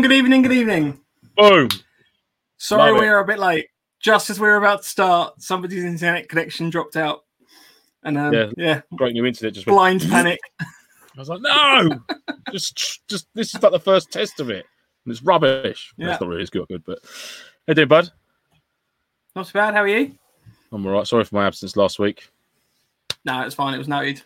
Good evening, good evening, good evening. Boom. Sorry Love it. we are a bit late. Just as we were about to start, somebody's internet connection dropped out. And um, Yeah. yeah. Great new internet just went. blind panic. I was like, no, just, just this is like the first test of it, and it's rubbish. Yeah. That's not really as good, good, but hey, doing, bud? Not so bad. How are you? I'm all right. Sorry for my absence last week. No, it's fine. It was noted.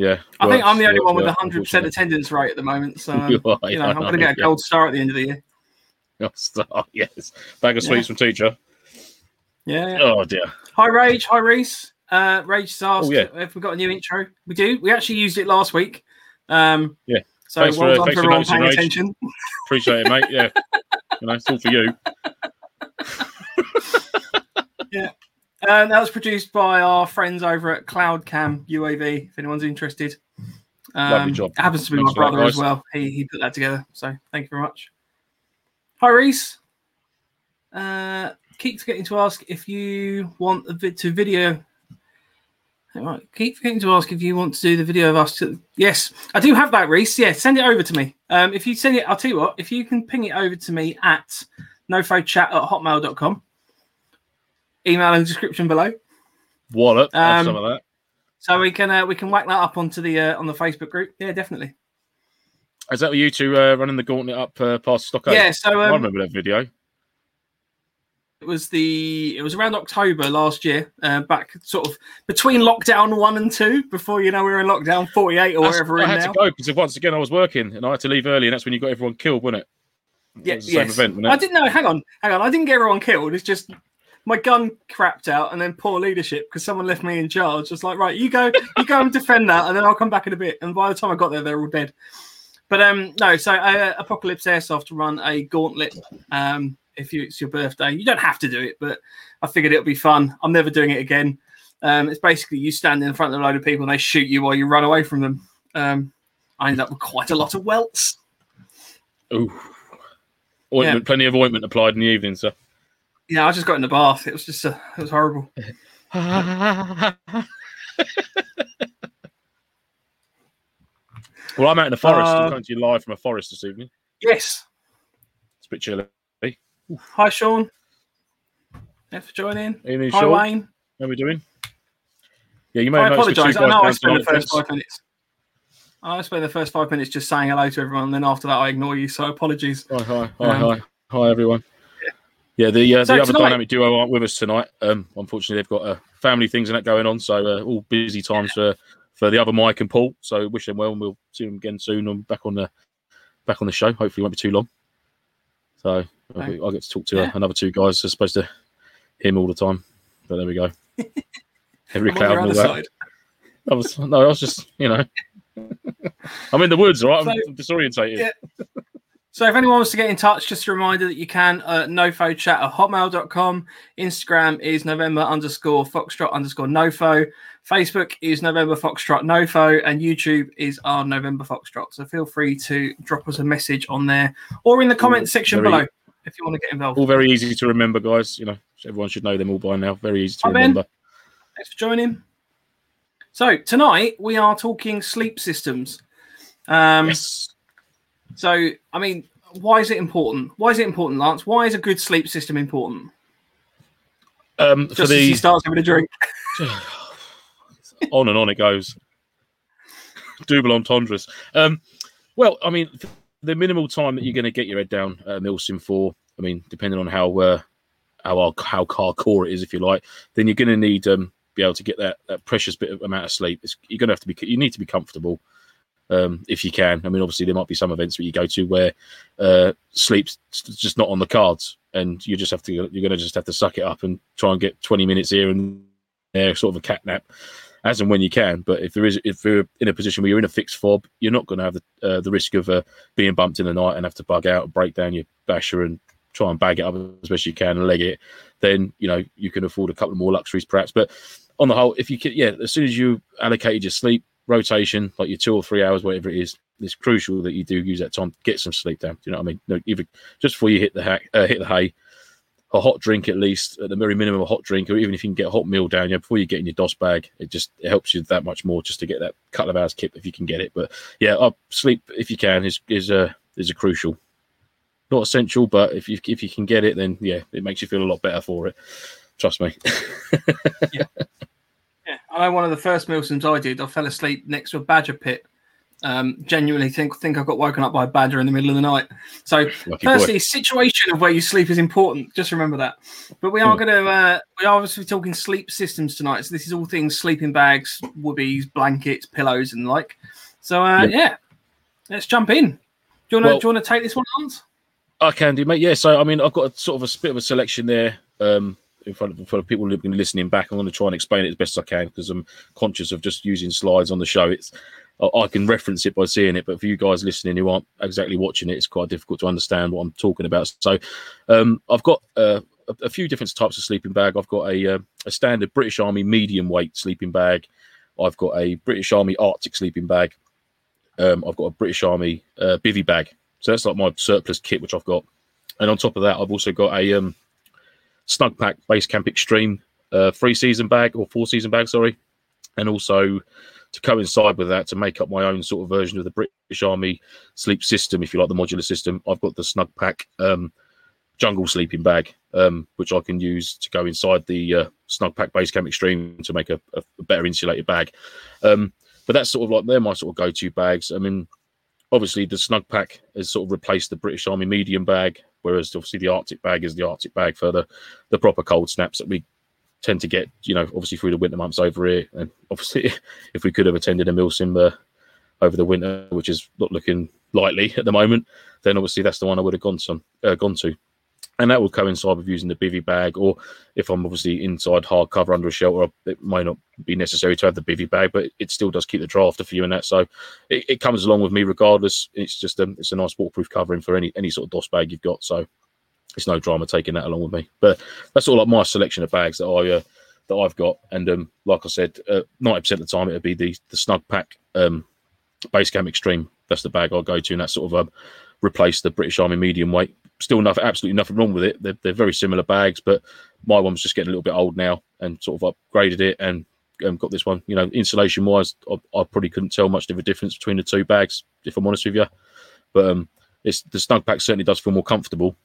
Yeah, I think I'm the only works, one with a works, hundred percent attendance rate at the moment. So um, You are, you know, I I'm going to get a yeah. gold star at the end of the year. Oh, stop, yes, bag of Yeah. sweets from teacher. Yeah. yeah. Oh dear. Hi Rage. Hi Reese. Uh, Rage has asked Oh, yeah. if we've got a new intro. We do. We actually used it last week. Um, Yeah. So Thanks for- well done thanks for for everyone paying Rage. attention. Appreciate it, mate. Yeah, you know, it's all for you. Uh, that was produced by our friends over at CloudCam UAV. If anyone's interested, um, Lovely job. It happens to be Thanks my brother as well. He he put that together. So thank you very much. Hi Reese. Uh, keep forgetting to ask if you want the vid to video. Right, keep forgetting to ask if you want to do the video of us. To, yes, I do have that, Reese. Yeah, send it over to me. Um, if you send it, I'll tell you what. If you can ping it over to me at nofochat at hotmail.com. Email in the description below. Have Um, some of that. So we can uh, we can whack that up onto the uh, on the Facebook group. Yeah, definitely. Is that you two uh, running the gauntlet up uh, past Stockholm? Yeah. So I um, remember that video. it was the it was around October last year, uh, back sort of between lockdown one and two, before you know we were in lockdown forty eight or That's- whatever I had now. to go because once again I was working and I had to leave early, and that's when you got everyone killed, wasn't it? Yeah, It was the same yes. event, I didn't know. Hang on, hang on. I didn't get everyone killed. It's just my gun crapped out, and then poor leadership because someone left me in charge. Just like right, you go, you go and defend that, and then I'll come back in a bit. And by the time I got there, they're all dead. But um, no. So uh, Apocalypse Airsoft to run a gauntlet. Um, if you, it's your birthday, you don't have to do it, but I figured it'll be fun. I'm never doing it again. Um, it's basically you stand in front of a load of people and they shoot you while you run away from them. Um, I ended up with quite a lot of welts. Ooh. Ointment, plenty of ointment applied in the evening, so. Yeah, I just got in the bath. It was just uh, it was horrible. well, I'm out in the forest. Uh, I'm coming to you live from a forest this evening. Yes. It's a bit chilly. Hi, Sean. Thanks for joining. Evening, Hi, Sean. Wayne. How are we doing? Yeah, you may I have apologise. two I know I spent the first on five minutes. I spent the first five minutes just saying hello to everyone, and then after that, I ignore you. So apologies. Hi, hi, hi, Um, hi, hi, everyone. Yeah, the uh, So the other tonight- dynamic duo aren't with us tonight. Um, unfortunately, they've got uh, family things and that going on, so uh, all busy times for for the other Mike and Paul. So wish them well, and we'll see them again soon. I'm back on the back on the show. Hopefully, it won't be too long. So I'll, Okay. I'll get to talk to Yeah. uh, another two guys. As opposed to him all the time, but there we go. Every I'm on cloud and other side. I was no, I was just you know, I'm in the woods, right. I'm, So- I'm disorientated. Yeah. So if anyone wants to get in touch, just a reminder that you can uh, nofo chat at hotmail.com. Instagram is November underscore Foxtrot underscore nofo. Facebook is November Foxtrot nofo. And YouTube is our November Foxtrot. So feel free to drop us a message on there or in the comment section very- below if you want to get involved. All very easy to remember, guys. You know, everyone should know them all by now. Very easy to Hi, Ben. remember. Thanks for joining. So tonight we are talking sleep systems. Um, yes. So, I mean, why is it important? Why is it important, Lance? Why is a good sleep system important? Um, for Just as he starts having a drink. on and on it goes. Double entendres. Um, well, I mean, the minimal time that you're going to get your head down at Milsim for, I mean, depending on how uh, how how hardcore it is, if you like, then you're going to need um be able to get that, that precious bit of amount of sleep. It's, you're going to have to be you need to be comfortable um, if you can. I mean, obviously there might be some events that you go to where uh, sleep's just not on the cards, and you just have to you're going to just have to suck it up and try and get 20 minutes here and there, sort of a cat nap as and when you can. But if there is, if you're in a position where you're in a fixed fob, you're not going to have the uh, the risk of uh, being bumped in the night and have to bug out, and break down your basher, and try and bag it up as best you can and leg it. Then you know you can afford a couple more luxuries, perhaps. But on the whole, if you can, yeah, as soon as you allocated your sleep rotation, like your two or three hours, whatever it is, it's crucial that you do use that time get some sleep down. Do you know what I mean? No, either just before you hit the hack, uh, hit the hay, a hot drink at least, at the very minimum, a hot drink, or even if you can get a hot meal down, yeah, before you get in your DOS bag, it just it helps you that much more just to get that couple of hours kip if you can get it. But yeah, up sleep if you can is is uh is a crucial. Not essential, but if you if you can get it, then yeah, it makes you feel a lot better for it. Trust me. yeah. I know one of the first Milsims I did. I fell asleep next to a badger pit. Um, genuinely think think I got woken up by a badger in the middle of the night. So, Lucky firstly, boy. situation of where you sleep is important. Just remember that. But we are hmm. going to uh, we are obviously talking sleep systems tonight. So this is all things sleeping bags, woobies, blankets, pillows, and like. So uh, yep. yeah, let's jump in. Do you want to well, do you want to take this one, Hans? I can do, mate. Yeah. So I mean, I've got a sort of a bit of a selection there. Um, in front of, for people listening back, I'm going to try and explain it as best I can because I'm conscious of just using slides on the show. It's I can reference it by seeing it, but for you guys listening who aren't exactly watching it, it's quite difficult to understand what I'm talking about. So, um, I've got uh, a, a, few different types of sleeping bag. I've got a, uh, a standard British Army medium weight sleeping bag. I've got a British Army Arctic sleeping bag. Um, I've got a British Army uh, bivy bag. So that's like my surplus kit, which I've got. And on top of that, I've also got a um, Snugpak Base Camp Extreme uh, three season bag or four season bag, sorry. And also to coincide with that, to make up my own sort of version of the British Army sleep system, if you like, the modular system, I've got the Snugpak um, jungle sleeping bag, um, which I can use to go inside the uh, Snugpak Base Camp Extreme to make a, a better insulated bag. Um, but that's sort of like they're my sort of go-to bags. I mean, obviously the Snugpak has sort of replaced the British Army medium bag, whereas obviously the Arctic bag is the Arctic bag for the the proper cold snaps that we tend to get, you know, obviously through the winter months over here. And obviously, if we could have attended a Milsim over the winter, which is not looking likely at the moment, then obviously that's the one I would have gone to. Uh, gone to. And that would coincide with using the bivy bag, or if I'm obviously inside hard cover under a shelter, it might not be necessary to have the bivy bag, but it still does keep the draft for you and that. So it, it comes along with me regardless. It's just a, it's a nice waterproof covering for any any sort of DOS bag you've got. So it's no drama taking that along with me. But that's all like my selection of bags that I uh, that I've got. And um, like I said, uh, ninety percent of the time it'll be the the Snugpak um, Base Camp Extreme. That's the bag I'll go to, and that sort of um, replace the British Army medium weight. Still, nothing, absolutely nothing wrong with it. They're, they're very similar bags, but my one's just getting a little bit old now, and sort of upgraded it and um, got this one. You know, insulation wise, I, I, probably couldn't tell much of a difference between the two bags, if I'm honest with you. But um, it's the Snugpak certainly does feel more comfortable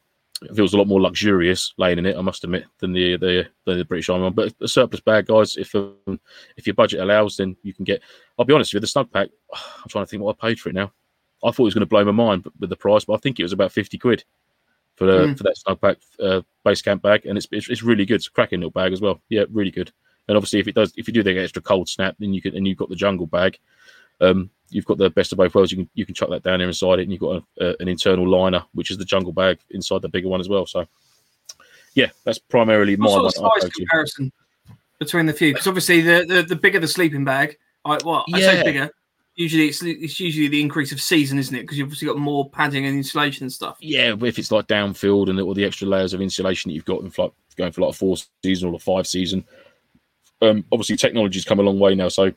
it feels a lot more luxurious laying in it, I must admit, than the the, the British Army one. But a surplus bag, guys, if um, if your budget allows, then you can get. I'll be honest with you, the Snugpak. I'm trying to think what I paid for it now. I thought it was going to blow my mind with the price, but I think it was about fifty quid for the, mm. for that Snugpak uh, base camp bag, and it's, it's, it's really good. It's a cracking little bag as well. Yeah, really good. And obviously, if it does, if you do the extra cold snap, then you can and you've got the jungle bag. Um, you've got the best of both worlds. You can you can chuck that down there inside it, and you've got a, a, an internal liner, which is the jungle bag inside the bigger one as well. So, yeah, that's primarily my sort of size comparison between the few. Because obviously, the, the the bigger the sleeping bag, I, well, I say bigger. Usually, it's it's usually the increase of season, isn't it? Because you've obviously got more padding and insulation and stuff. Yeah, if it's like downfield and all the extra layers of insulation that you've got in like going for like a four season or a five season. Um, obviously, technology's come a long way now, so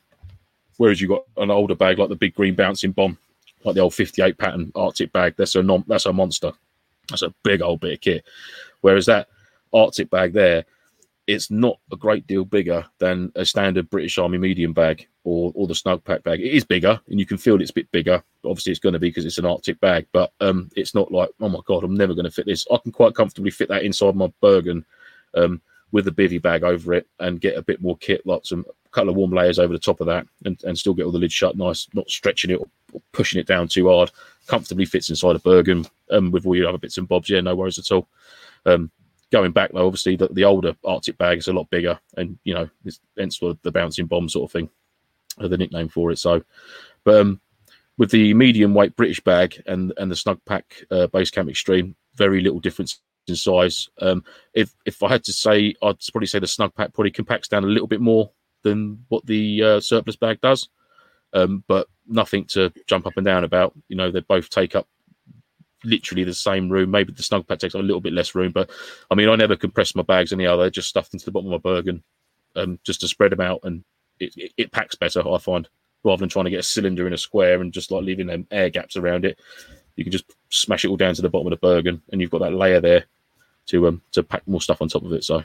Whereas you've got an older bag like the big green bouncing bomb, like the old 58 pattern Arctic bag. That's a non, that's a monster. That's a big old bit of kit. Whereas that Arctic bag there, it's not a great deal bigger than a standard British Army medium bag or, or the Snugpak bag. It is bigger, and you can feel it's a bit bigger. Obviously, it's going to be because it's an Arctic bag, but um, it's not like, oh my god, I'm never going to fit this. I can quite comfortably fit that inside my Bergen um, with the bivy bag over it and get a bit more kit, like some couple of warm layers over the top of that, and, and still get all the lid shut nice, not stretching it or, pushing it down too hard. Comfortably fits inside a Bergen um, with all your other bits and bobs. Yeah, no worries at all. Um, going back though, obviously the, the older Arctic bag is a lot bigger, and you know, hence the, bouncing bomb sort of thing, the nickname for it. So, but um, with the medium weight British bag and and the Snugpak uh, Base Camp Extreme, very little difference in size. Um, if if I had to say, I'd probably say the Snugpak probably compacts down a little bit more than what the uh, surplus bag does, um, but nothing to jump up and down about. You know, they both take up literally the same room. Maybe the Snugpak takes a little bit less room, but I mean, I never compress my bags any other. Just stuffed into the bottom of my Bergen, um, just to spread them out, and it, it, it, packs better. I find rather than trying to get a cylinder in a square and just like leaving them air gaps around it. You can just smash it all down to the bottom of the Bergen, and you've got that layer there to um to pack more stuff on top of it. So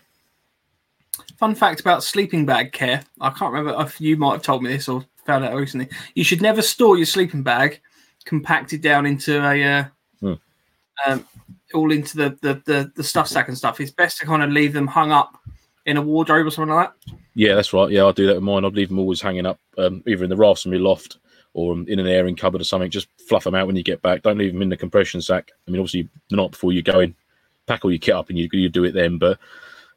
Fun fact about sleeping bag care. I can't remember if you might have told me this or found out recently. You should never store your sleeping bag compacted down into a uh, um, all into the, the the the stuff sack and stuff, it's best to kind of leave them hung up in a wardrobe or something like that. Yeah, that's right. Yeah, I'll do that with mine. I'd leave them always hanging up, um, either in the rafts in my loft or in an airing cupboard or something. Just fluff them out when you get back. Don't leave them in the compression sack. I mean, obviously, the night before you go in, pack all your kit up and you, you do it then. But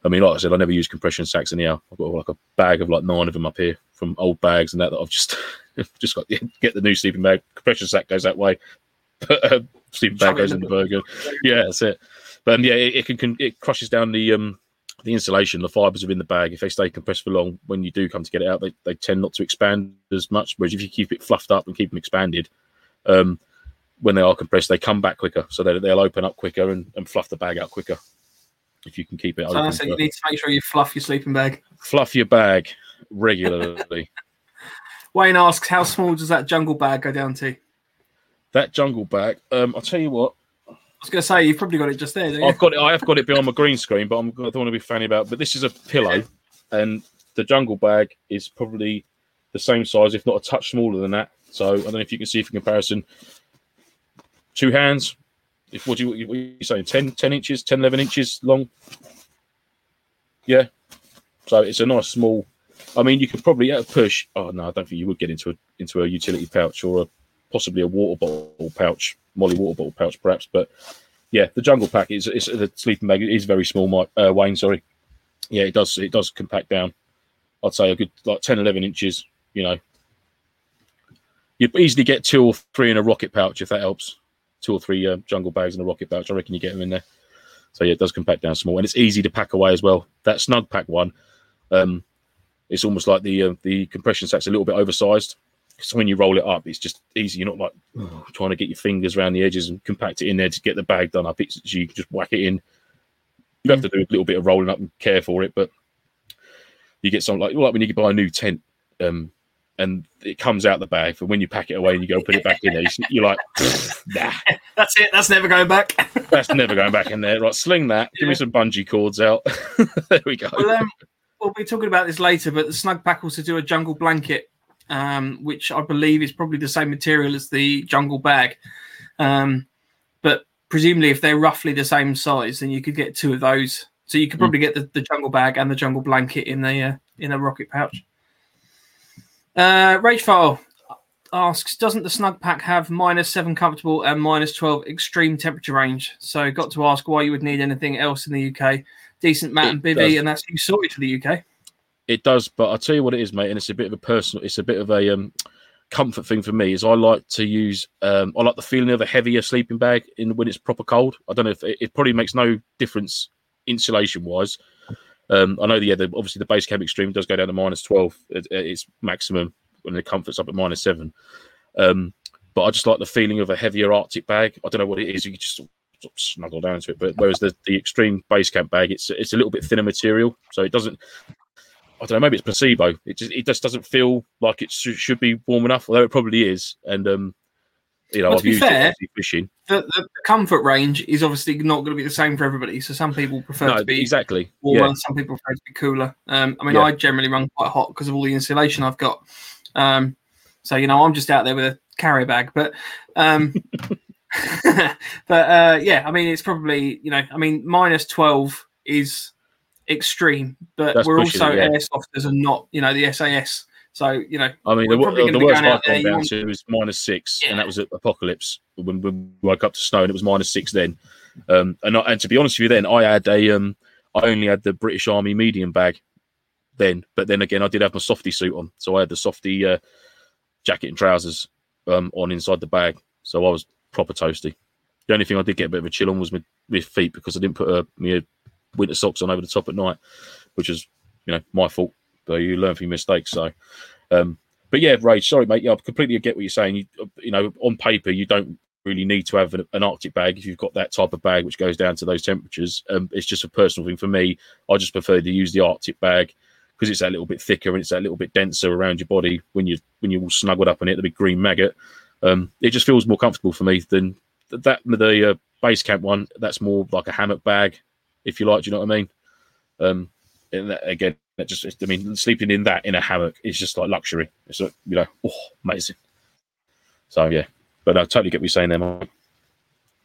I mean, like I said, I never use compression sacks anyhow. I've got like a bag of like nine of them up here from old bags and that that I've just just got get the new sleeping bag. Compression sack goes that way, but uh, sleeping bag goes in the burger. Yeah, that's it. But um, yeah, it, it, can it crushes down the um the insulation, the fibers within the bag. If they stay compressed for long, when you do come to get it out, they, they tend not to expand as much. Whereas if you keep it fluffed up and keep them expanded, um, when they are compressed, they come back quicker, so they, they'll open up quicker and, and fluff the bag out quicker. If you can keep it so open, so you need to make sure you fluff your sleeping bag. fluff your bag regularly. Wayne asks, how small does that jungle bag go down to? That jungle bag, um, I'll tell you what, was going to say you've probably got it just there. I've got it. I have got it behind my green screen, but I'm, I don't want to be fanny about. But this is a pillow, and the jungle bag is probably the same size, if not a touch smaller than that. So I don't know if you can see for comparison. Two hands. If what do you, what are you saying? 10, 10 inches, 10, 11 inches long. Yeah. So it's a nice small. I mean, you could probably at a push. Oh no, I don't think you would get into a into a utility pouch or a possibly a water bottle pouch, MOLLE water bottle pouch, perhaps. But yeah, the jungle pack is, is the sleeping bag is very small. Mike uh, Wayne, sorry. Yeah, it does it does compact down. I'd say a good like 10, 11 inches. You know, you'd easily get two or three in a rocket pouch if that helps. Two or three uh, jungle bags in a rocket pouch. I reckon you get them in there. So yeah, it does compact down small, and it's easy to pack away as well. That Snugpak one, um, it's almost like the uh, the compression sack's a little bit oversized. So when you roll it up, it's just easy. You're not like trying to get your fingers around the edges and compact it in there to get the bag done up. It's you can just whack it in. You have to do a little bit of rolling up and care for it, but you get something like like when you buy a new tent, um, and it comes out the bag. But when you pack it away and you go put it back in there, you're like, nah, That's it. That's never going back. that's never going back in there. Right, sling that. Give me some bungee cords out. there we go. well, um, we'll be talking about this later, but the Snugpak also do a jungle blanket, um, which I believe is probably the same material as the jungle bag. Um, but presumably, if they're roughly the same size, then you could get two of those. So you could probably get the, the jungle bag and the jungle blanket in the uh, in a rocket pouch. Uh, Ragefile asks, doesn't the Snugpak have minus seven comfortable and minus twelve extreme temperature range? So got to ask why you would need anything else in the UK. Decent mat It and bivy, does. and that's you sorted for the UK. It does, but I'll tell you what it is, mate, and it's a bit of a personal, it's a bit of a um, comfort thing for me. Is I like to use, um, I like the feeling of a heavier sleeping bag in when it's proper cold. I don't know if it, it probably makes no difference insulation wise. Um, I know, the, yeah, the, obviously the base camp extreme does go down to minus twelve. It, it's maximum when the comfort's up at minus seven. Um, but I just like the feeling of a heavier Arctic bag. I don't know what it is. You just snuggle down to it. But whereas the, the extreme base camp bag, it's it's a little bit thinner material, so it doesn't. I don't know. Maybe it's placebo. It just it just doesn't feel like it should, should be warm enough, although it probably is. And um, you know, Well, I've used fair- it fishing. The, the comfort range is obviously not going to be the same for everybody. So some people prefer No, to be exactly. warmer, Yeah, some people prefer to be cooler. Um, I mean, Yeah. I generally run quite hot because of all the insulation I've got. Um, so you know, I'm just out there with a carrier bag, but um, but uh, yeah, I mean, it's probably you know, I mean, minus twelve is extreme, but That's we're also it, yeah. airsofters and not you know the SAS. So you know, I mean, the, uh, the worst I've gone down to was minus six, Yeah. and that was at Apocalypse when we woke up to snow, and it was minus six then. Um, and I, and to be honest with you, then I had a um, I only had the British Army medium bag then, but then again, I did have my softy suit on, so I had the softy uh, jacket and trousers um, on inside the bag, so I was proper toasty. The only thing I did get a bit of a chill on was my, my feet because I didn't put a, my winter socks on over the top at night, which is you know my fault. But you learn from your mistakes, so. Um, but yeah, Rage, sorry, mate. Yeah, I completely get what you're saying. You, you know, on paper, you don't really need to have an, an Arctic bag if you've got that type of bag which goes down to those temperatures. Um, it's just a personal thing for me. I just prefer to use the Arctic bag because it's that little bit thicker and it's that little bit denser around your body when you when you're all snuggled up in it. The big green maggot. Um, it just feels more comfortable for me than that. The uh, base camp one, that's more like a hammock bag, if you like. Do you know what I mean? Um, and that, again, that just I mean, sleeping in that in a hammock is just like luxury. It's like, you know, oh, amazing. So yeah, but I totally get what you're saying there, Mike.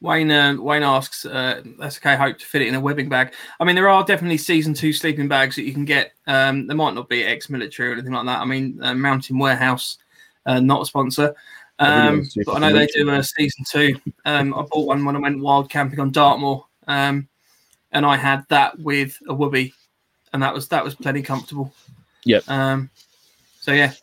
Wayne uh, Wayne asks, uh, "That's okay. Hope to fit it in a webbing bag." I mean, there are definitely season two sleeping bags that you can get. Um, they might not be ex-military or anything like that. I mean, uh, Mountain Warehouse, uh, not a sponsor, um, but I know they do a season two. Um, I bought one when I went wild camping on Dartmoor, um, and I had that with a woobie, and that was that was plenty comfortable. Yep. Um, so yeah.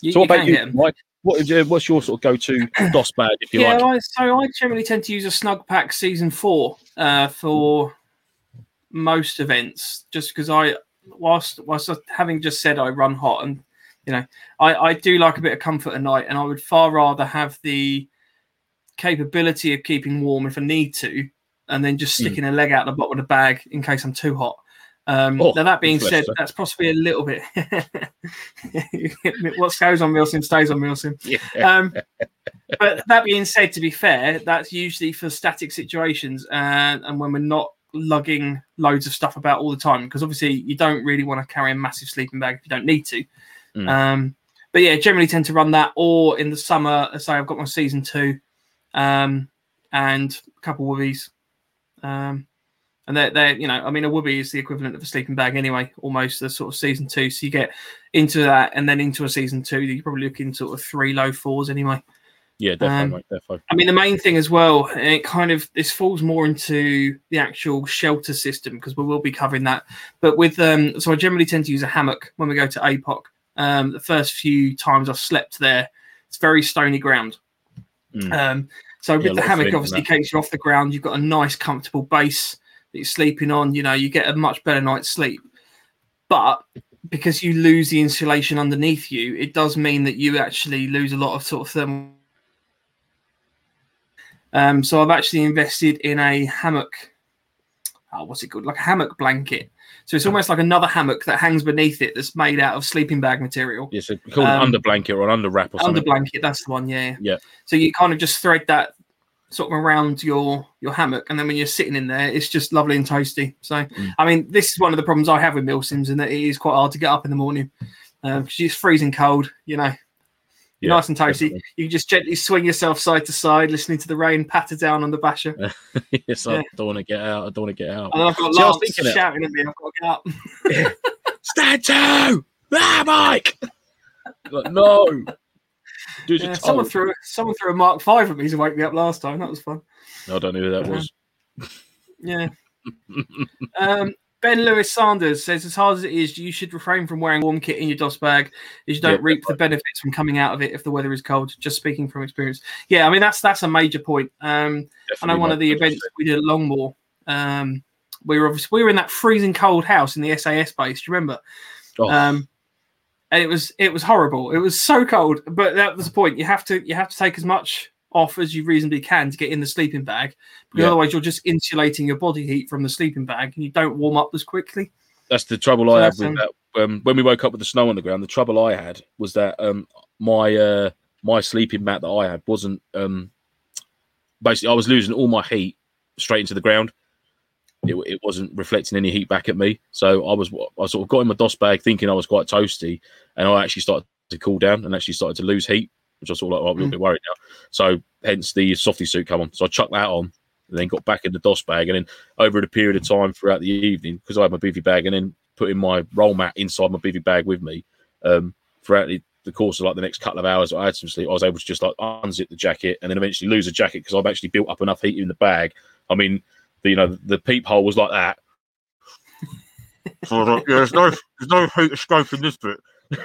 You, so what about you. Mike? What your, what's your sort of go-to DOS bag, if you yeah, like? I, so I generally tend to use a Snugpak Season Four uh, for most events, just because I, whilst whilst having just said I run hot, and you know, I I do like a bit of comfort at night, and I would far rather have the capability of keeping warm if I need to, and then just Hmm. sticking a leg out of the bottom of the bag in case I'm too hot. Um, Oh, now that being said, that's possibly a little bit. what goes on Milsim stays on Milsim. Yeah. Um, but that being said, to be fair, that's usually for static situations and, and when we're not lugging loads of stuff about all the time, because obviously you don't really want to carry a massive sleeping bag if you don't need to. Mm. Um, but yeah, generally tend to run that, or in the summer, say I've got my season two, um, and a couple woobies. Um, and they're, they're, you know, I mean, a woobie is the equivalent of a sleeping bag anyway, almost the sort of season two. So you get into that and then into a season two, you're probably looking sort of three low fours anyway. Yeah, definitely, Um, mate, definitely. I mean, the main thing as well, and it kind of this falls more into the actual shelter system because we will be covering that. But with um, so I generally tend to use a hammock when we go to APOC. Um, the first few times I've slept there, it's very stony ground. Mm. Um, so Yeah, with the hammock, obviously that. keeps you off the ground. You've got a nice, comfortable base that you're sleeping on. You know, you get a much better night's sleep. But because you lose the insulation underneath you, it does mean that you actually lose a lot of sort of thermal. Um, so I've actually invested in a hammock. Oh, what's it called? Like a hammock blanket. So it's almost like another hammock that hangs beneath it that's made out of sleeping bag material. Yeah, so call it um, under blanket or an under wrap or something. Under blanket, that's the one, yeah. Yeah. So you kind of just thread that sort of around your your hammock, and then when you're sitting in there, it's just lovely and toasty. So, Mm. I mean, this is one of the problems I have with Milsims, in that it is quite hard to get up in the morning because it's freezing cold. You know, Yeah, nice and toasty. definitely. You can just gently swing yourself side to side, listening to the rain patter down on the basher. yes, Yeah. I don't want to get out. I don't want to get out. And I've got See, Lance thinking it. shouting at me. I've got to get up. Stand to! Ah, Mike! Like, no! Dude, Yeah, someone told. threw someone threw a Mark Five at me to wake me up last time. That was fun. I don't know who that was. Yeah. um, ben Lewis Sanders says, as hard as it is, you should refrain from wearing warm kit in your DOS bag, as you don't reap the benefits from coming out of it if the weather is cold. Just speaking from experience. Yeah, I mean that's that's a major point. Um, I know one of the events we did at Longmoor. Um, we were obviously we were in that freezing cold house in the SAS base. Do you remember? Oh. Um, and it was it was horrible. It was so cold, but that was the point. You have to you have to take as much off as you reasonably can to get in the sleeping bag, because Yeah. otherwise you're just insulating your body heat from the sleeping bag, and you don't warm up as quickly. That's the trouble So I had with um, that. Um, when we woke up with the snow on the ground, the trouble I had was that um, my uh, my sleeping mat that I had wasn't um, basically I was losing all my heat straight into the ground. It, it wasn't reflecting any heat back at me, so I was I sort of got in my DOS bag thinking I was quite toasty, and I actually started to cool down and actually started to lose heat, which I was sort of like oh, I'm a little Mm. bit worried now. So hence the softy suit come on. So I chucked that on, and then got back in the DOS bag, and then over the period of time throughout the evening, because I had my bivy bag, and then putting my roll mat inside my bivy bag with me, um, throughout the, the course of like the next couple of hours, I had some sleep. I was able to just like unzip the jacket and then eventually lose a jacket because I've actually built up enough heat in the bag. I mean, the, you know, the peephole was like that. So I was like, yeah, there's no, there's no heat escape in this bit.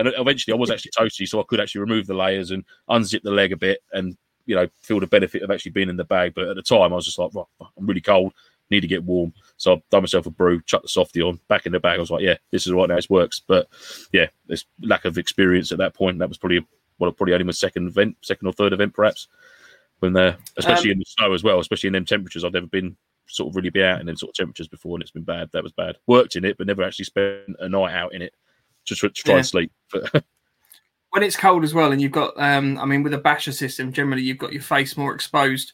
and eventually, I was actually toasty, so I could actually remove the layers and unzip the leg a bit, and you know, feel the benefit of actually being in the bag. But at the time, I was just like, right, I'm really cold, need to get warm. So I've done myself a brew, chucked the softy on, back in the bag. I was like, yeah, this is right now, this works. But yeah, there's lack of experience at that point. That was probably well, probably only my second event, second or third event, perhaps. When they're especially um, in the snow as well, especially in them temperatures, I've never been sort of really be out in them sort of temperatures before, and it's been bad. That was bad. Worked in it, but never actually spent a night out in it just to try Yeah. and sleep. When it's cold as well, and you've got, um, I mean, with a basher system, generally you've got your face more exposed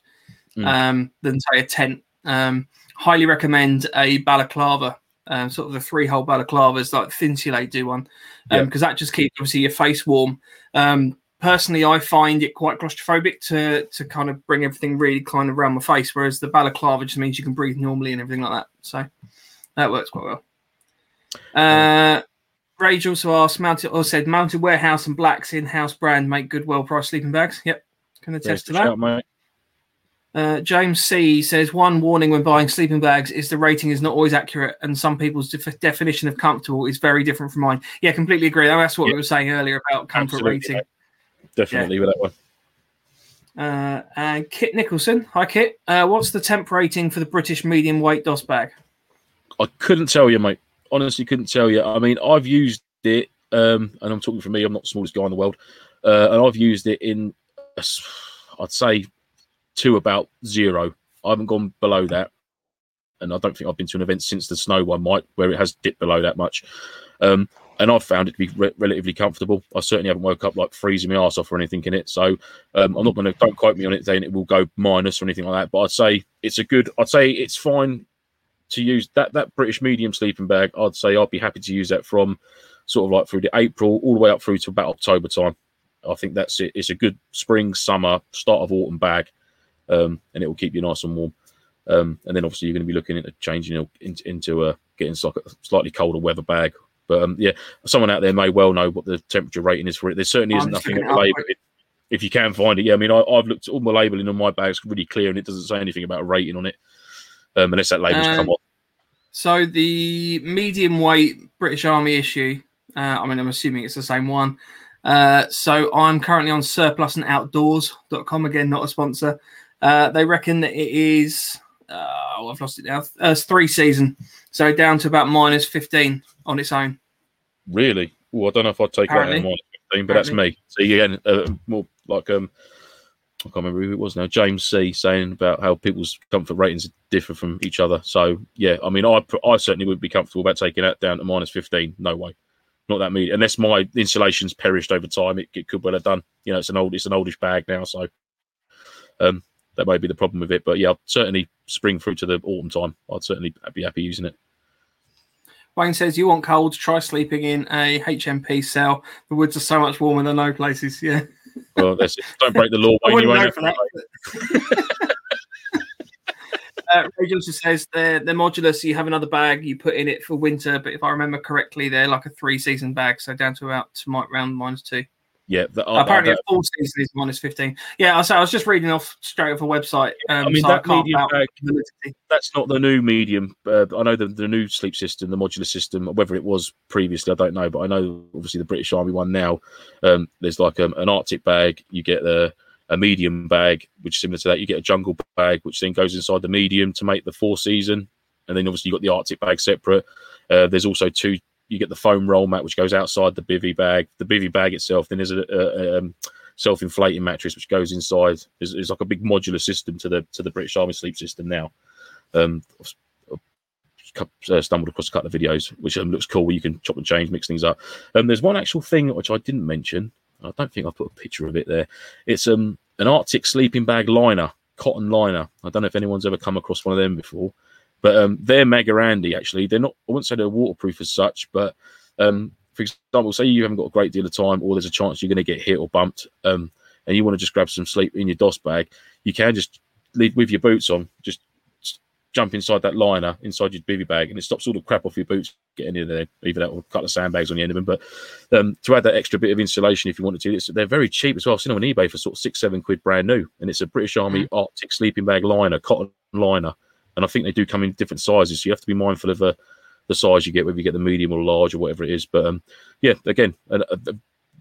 Mm. um, than say a tent. Um, highly recommend a balaclava, um, sort of the three hole balaclavas like Thinsulate do one, Yeah. because that just keeps obviously your face warm. Um, personally, I find it quite claustrophobic to to kind of bring everything really kind of around my face, whereas the balaclava just means you can breathe normally and everything like that. So that works quite well. Uh, Rage also asked, mounted or said, Mountain Warehouse and blacks in-house brand make good, well-priced sleeping bags. Yep, can attest to that. Uh, James C says one warning when buying sleeping bags is the rating is not always accurate, and some people's def- definition of comfortable is very different from mine. Yeah, completely agree. That's what Yeah. we were saying earlier about comfort Absolutely, rating. Definitely with that one. Uh, and Kit Nicholson, hi Kit. Uh, what's the temp rating for the British medium weight DOS bag? I couldn't tell you, mate. Honestly, couldn't tell you. I mean, I've used it, um, and I'm talking for me. I'm not the smallest guy in the world, uh, and I've used it in, I'd say, to about zero. I haven't gone below that, and I don't think I've been to an event since the snow one, might where it has dipped below that much. Um, and I've found it to be re- relatively comfortable. I certainly haven't woke up like freezing my ass off or anything in it. So um, I'm not going to don't quote me on it saying it will go minus or anything like that. But I'd say it's a good. I'd say it's fine to use that that British medium sleeping bag. I'd say I'd be happy to use that from sort of like through the April all the way up through to about October time. I think that's it. It's a good spring, summer, start of autumn bag, um, and it will keep you nice and warm. Um, and then obviously you're going to be looking at changing into, into a getting like a slightly colder weather bag. But um, yeah, someone out there may well know what the temperature rating is for it. There certainly isn't just nothing looking on the it up label. If you can find it, yeah. I mean, I, I've looked at all my labeling on my bags really clear, and it doesn't say anything about a rating on it, um, unless that label's Um, come off. So the medium weight British Army issue. Uh, I mean, I'm assuming it's the same one. Uh, so I'm currently on surplusandoutdoors.com again, not a sponsor. Uh, they reckon that it is. Uh, oh, I've lost it now. Uh, it's three season, so down to about minus 15 on its own. Really? Oh, I don't know if I'd take that Apparently. in minus 15, but that's me. So you again, uh, more like um, I can't remember who it was now. James C saying about how people's comfort ratings differ from each other. So yeah, I mean, I I certainly wouldn't be comfortable about taking that down to minus 15. No way, not that me. Unless my insulation's perished over time, it, it could well have done. You know, it's an old, it's an oldish bag now, so um, that may be the problem with it. But yeah, I'd certainly spring through to the autumn time. I'd certainly be happy using it. Wayne says, You want cold? Try sleeping in a HMP cell. The woods are so much warmer than no places. Yeah. Well, that's it. don't break the law. Wayne, you won't know for that. uh, Ray also says they're, they're modular, so you have another bag you put in it for winter. But if I remember correctly, they're like a three season bag, so down to about to round minus two. Yeah, the, I- Apparently, I- a full season is minus 15. Yeah, I, so I was just reading off straight off a website. Um, I mean, so that can't medium vouch bag- for validity. that's not the new medium. Uh, I know the, the new sleep system, the modular system, whether it was previously, I don't know, but I know obviously the British Army one now. Um, there's like um, an Arctic bag, you get a, a medium bag, which is similar to that. You get a jungle bag, which then goes inside the medium to make the four season, and then obviously you got the Arctic bag separate. Uh, there's also two. You get the foam roll mat, which goes outside the bivy bag. The bivy bag itself, then there's a, a, a um, self-inflating mattress which goes inside. It's, it's like a big modular system to the to the British Army sleep system now. Um, uh, stumbled across a couple of videos, which um, looks cool, where you can chop and change, mix things up. Um, there's one actual thing which I didn't mention. I don't think I put a picture of it there. It's um an Arctic sleeping bag liner, cotton liner. I don't know if anyone's ever come across one of them before, but um, they're mega handy. Actually, they're not. I wouldn't say they're waterproof as such, but um, for example, say you haven't got a great deal of time, or there's a chance you're going to get hit or bumped, um, and you want to just grab some sleep in your DOS bag, you can just leave with your boots on, just jump inside that liner inside your bivy bag, and it stops all the crap off your boots getting in there. Even that, or a couple of sandbags on the end of them. But um, to add that extra bit of insulation, if you wanted to, it's, they're very cheap as well. I've seen them on eBay for sort of six, seven quid, brand new, and it's a British Army Arctic sleeping bag liner, cotton liner, and I think they do come in different sizes. So you have to be mindful of the the size you get, whether you get the medium or large or whatever it is. But um, yeah, again, a, a, a-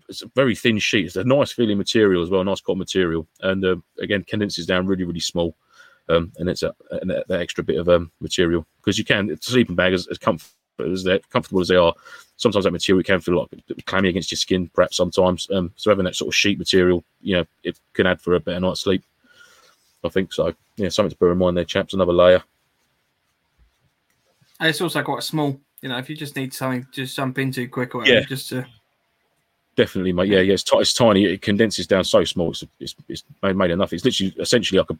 it's a very thin sheet. It's a nice feeling material as well, nice cotton material, and uh, again condenses down really, really small. Um, and it's a, an that extra bit of um, material because you can sleeping bag as, as comfort as they're comfortable as they are. Sometimes that material can feel like clammy against your skin, perhaps sometimes. Um, so having that sort of sheet material, you know, it can add for a better night's sleep. I think so. Yeah, something to bear in mind there, chaps. Another layer. And it's also quite small. You know, if you just need something to just jump into quick or whatever, Yeah. just to Definitely, mate. Yeah, yeah. It's, ti- it's tiny. It condenses down so small. It's it's, it's made, made enough. It's literally essentially like a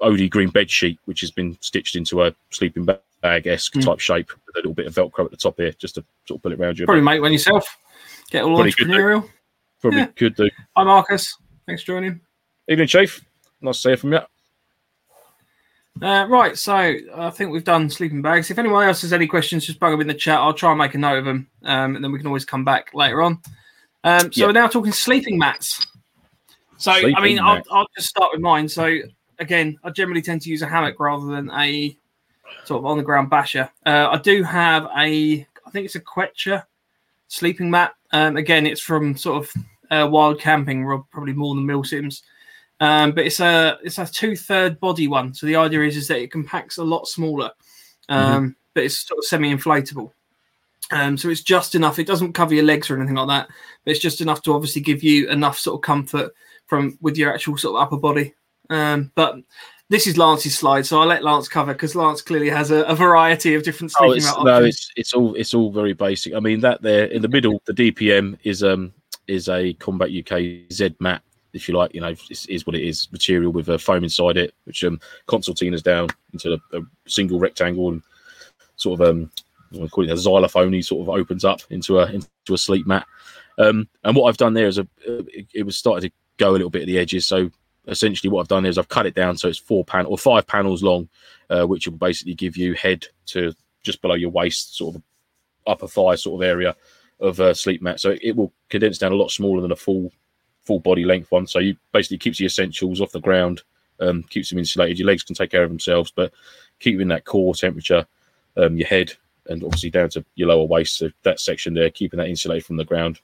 OD green bed sheet, which has been stitched into a sleeping bag esque Mm. type shape with a little bit of Velcro at the top here, just to sort of pull it around you. probably make one yourself. Get all though. entrepreneurial. Probably Yeah. could do. Hi, Marcus. Thanks for joining. Evening, Chief. Nice to hear from you. Uh, right, so I think we've done sleeping bags. If anyone else has any questions, just bug them in the chat. I'll try and make a note of them, um, and then we can always come back later on. Um, so Yeah. we're now talking sleeping mats. So I mean, I'll. I'll just start with mine. So again, I generally tend to use a hammock rather than a sort of on the ground basher. Uh, I do have a, I think it's a Quechua sleeping mat. Um, again, it's from sort of uh, wild camping, ro- probably more than Milsims. Um, but it's a it's a two third body one. So the idea is is that it compacts a lot smaller, um, but it's sort of semi inflatable. Um, so it's just enough. It doesn't cover your legs or anything like that, but it's just enough to obviously give you enough sort of comfort from with your actual sort of upper body. Um, but this is Lance's slide, so I'll let Lance cover because Lance clearly has a, a variety of different Oh, it's, mat no, it's it's all it's all very basic. I mean, that there in the middle, the DPM is um is a Combat UK Z mat, if you like. You know, is, is what it is. Material with a foam inside it, which um concertinas down into a, a single rectangle and sort of um I call it a xylophone. He sort of opens up into a into a sleep mat. Um, and what I've done there is a it, it was started to go a little bit at the edges. So essentially, what I've done is I've cut it down so it's four pan or five panels long, uh, which will basically give you head to just below your waist, sort of upper thigh sort of area of a sleep mat. So it will condense down a lot smaller than a full full body length one. So you basically keeps the essentials off the ground, um, keeps them insulated. Your legs can take care of themselves, but keeping that core temperature, um, your head, and obviously down to your lower waist. So that section there, keeping that insulated from the ground.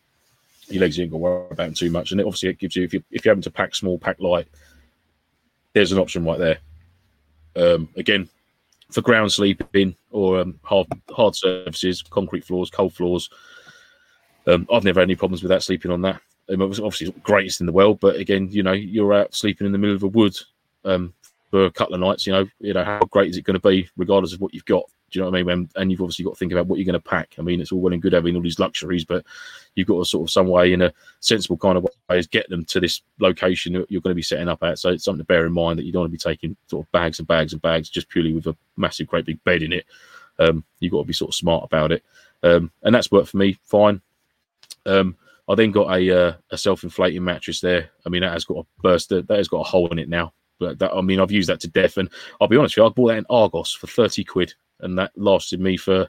Your legs you ain't gonna worry about them too much, and it obviously it gives you if you if you're having to pack small, pack light, there's an option right there. Um, again, for ground sleeping or um, hard hard surfaces, concrete floors, cold floors. Um, I've never had any problems with that sleeping on that. Um, obviously greatest in the world, but again, you know, you're out sleeping in the middle of a wood um, for a couple of nights. You know, you know how great is it going to be, regardless of what you've got. Do you know what I mean? And, and you've obviously got to think about what you're going to pack. I mean, it's all well and good having all these luxuries, but you've got to sort of some way, in a sensible kind of way, is get them to this location that you're going to be setting up at. So it's something to bear in mind that you don't want to be taking sort of bags and bags and bags just purely with a massive, great big bed in it. Um, you've got to be sort of smart about it. Um, and that's worked for me fine. Um, I then got a uh, a self inflating mattress there. I mean, that has got a burster, that has got a hole in it now. But that, I mean, I've used that to death. And I'll be honest with you, I bought that in Argos for 30 quid. And that lasted me for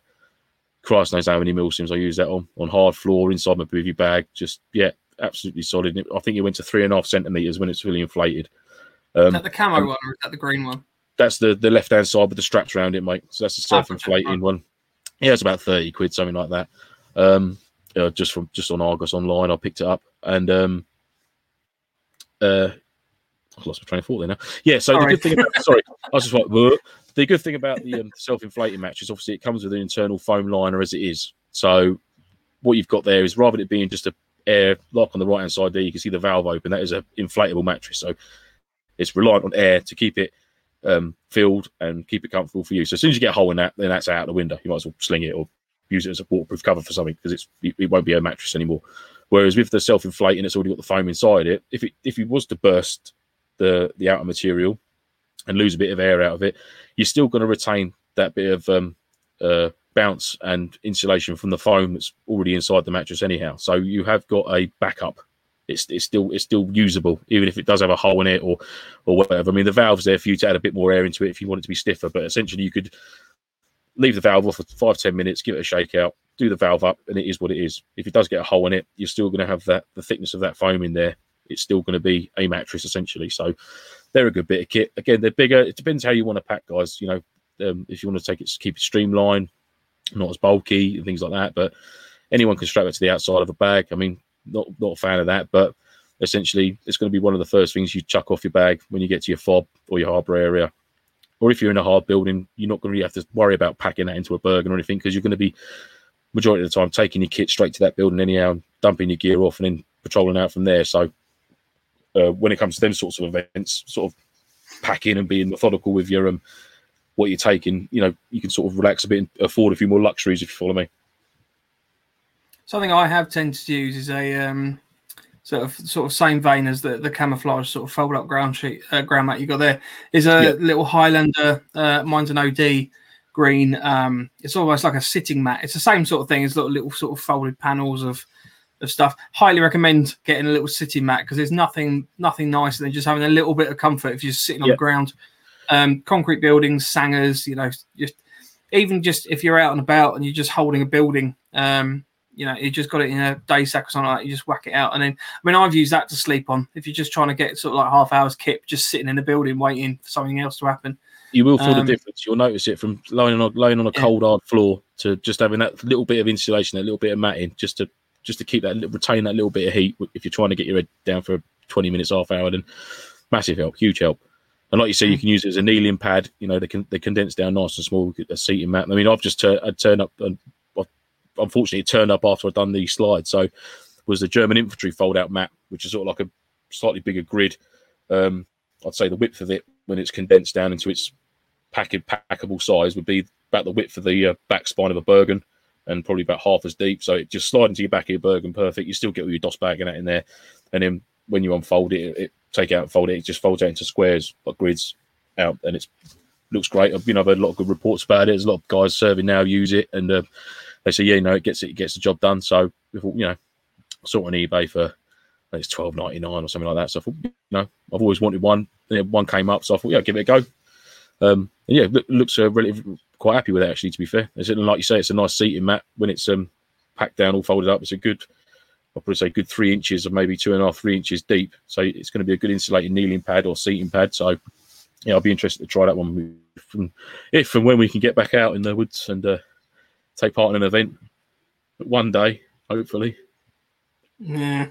Christ knows how many mil sims I used that on, on hard floor, inside my bivy bag. Just, yeah, absolutely solid. It- I think it went to three and a half centimeters when it's fully inflated. is Um, that the camo one or is that the green one? that's the, the left hand side with the straps around it, mate. So that's the Ah, self inflating one. Yeah, it's about 30 quid, something like that. Um, uh, just from just on Argos online, I picked it up and um, uh, I lost my train of thought there now. Yeah, so Sorry. the good thing about sorry, I was just like "Whoa." the good thing about the um, self-inflating match is obviously it comes with an internal foam liner as it is. So what you've got there is rather than it being just a air lock on the right hand side there, you can see the valve open. That is a inflatable mattress, so it's reliant on air to keep it um, filled and keep it comfortable for you. So as soon as you get a hole in that, then that's out the window. You might as well sling it or use it as a waterproof cover for something because it's it, won't be a mattress anymore. Whereas with the self-inflating, it's already got the foam inside it. If it if it was to burst the the outer material and lose a bit of air out of it, you're still going to retain that bit of um, uh, bounce and insulation from the foam that's already inside the mattress anyhow. So you have got a backup. It's, it's still it's still usable, even if it does have a hole in it or or whatever. I mean, the valve's there for you to add a bit more air into it if you want it to be stiffer. But essentially, you could leave the valve off for five ten minutes, give it a shake out, do the valve up, and it is what it is. If it does get a hole in it, you're still going to have that the thickness of that foam in there. It's still going to be a mattress essentially. So they're a good bit of kit. Again, they're bigger. It depends how you want to pack, guys. You know, um, if you want to take it, keep it streamlined, not as bulky and things like that. But anyone can strap it to the outside of a bag. I mean, not not a fan of that, but essentially, it's going to be one of the first things you chuck off your bag when you get to your fob or your harbour area. Or if you're in a hard building, you're not going to really have to worry about packing that into a bergen or anything because you're going to be majority of the time taking your kit straight to that building anyhow, dumping your gear off and then patrolling out from there. So uh, when it comes to them sorts of events, sort of packing and being methodical with your um what you're taking, you know, you can sort of relax a bit and afford a few more luxuries if you follow me. Something I have tended to use is a um, sort of sort of same vein as the, the camouflage sort of fold up ground sheet uh, ground mat you got there is a Yeah. little Highlander. Uh, mine's an OD green. Um, it's almost like a sitting mat. It's the same sort of thing as little little sort of folded panels of of stuff. Highly recommend getting a little sitting mat because there's nothing nothing nicer than just having a little bit of comfort if you're sitting on Yeah. the ground. Um, concrete buildings, sangars, you know, just even just if you're out and about and you're just holding a building, um, you know, you just got it in a day sack or something like that, you just whack it out. And then, I mean, I've used that to sleep on. If you're just trying to get sort of like half hours kip, just sitting in the building waiting for something else to happen. You will feel Um, the difference. You'll notice it from laying on laying on a Yeah. cold hard floor to just having that little bit of insulation, that little bit of matting, just to just to keep that retain that little bit of heat. If you're trying to get your head down for 20 minutes, half hour, then massive help, huge help. And like you say, you Mm. can use it as a kneeling pad. You know, they can they condense down nice and small, a seating mat. I mean, I've just turned I turned up and unfortunately it turned up after I'd done the slide. So was the German infantry fold out mat, which is sort of like a slightly bigger grid. Um, I'd say the width of it when it's condensed down into its pack- packable size would be about the width of the uh, back spine of a Bergen and probably about half as deep. So it just slide into your back of your Bergen perfect. You still get all your DOS bag and that in there. And then when you unfold it, it take it out and fold it, it just folds out into squares, like grids out, and it's looks great. I've you know I've heard a lot of good reports about it. There's a lot of guys serving now use it, and uh, they say yeah, you know it gets it gets the job done. So we thought, you know, I saw on eBay for it's twelve ninety nine or something like that. So I thought, you know, I've always wanted one. And one came up, so I thought, yeah, give it a go. Um, and yeah, look, looks uh, relatively quite happy with it actually. To be fair, it's like you say, it's a nice seating mat when it's um packed down, all folded up. It's a good, I'll probably say, good three inches or maybe two and a half, three inches deep. So it's going to be a good insulated kneeling pad or seating pad. So yeah, I'll be interested to try that one from if and when we can get back out in the woods and uh, take part in an event one day, hopefully. Yeah.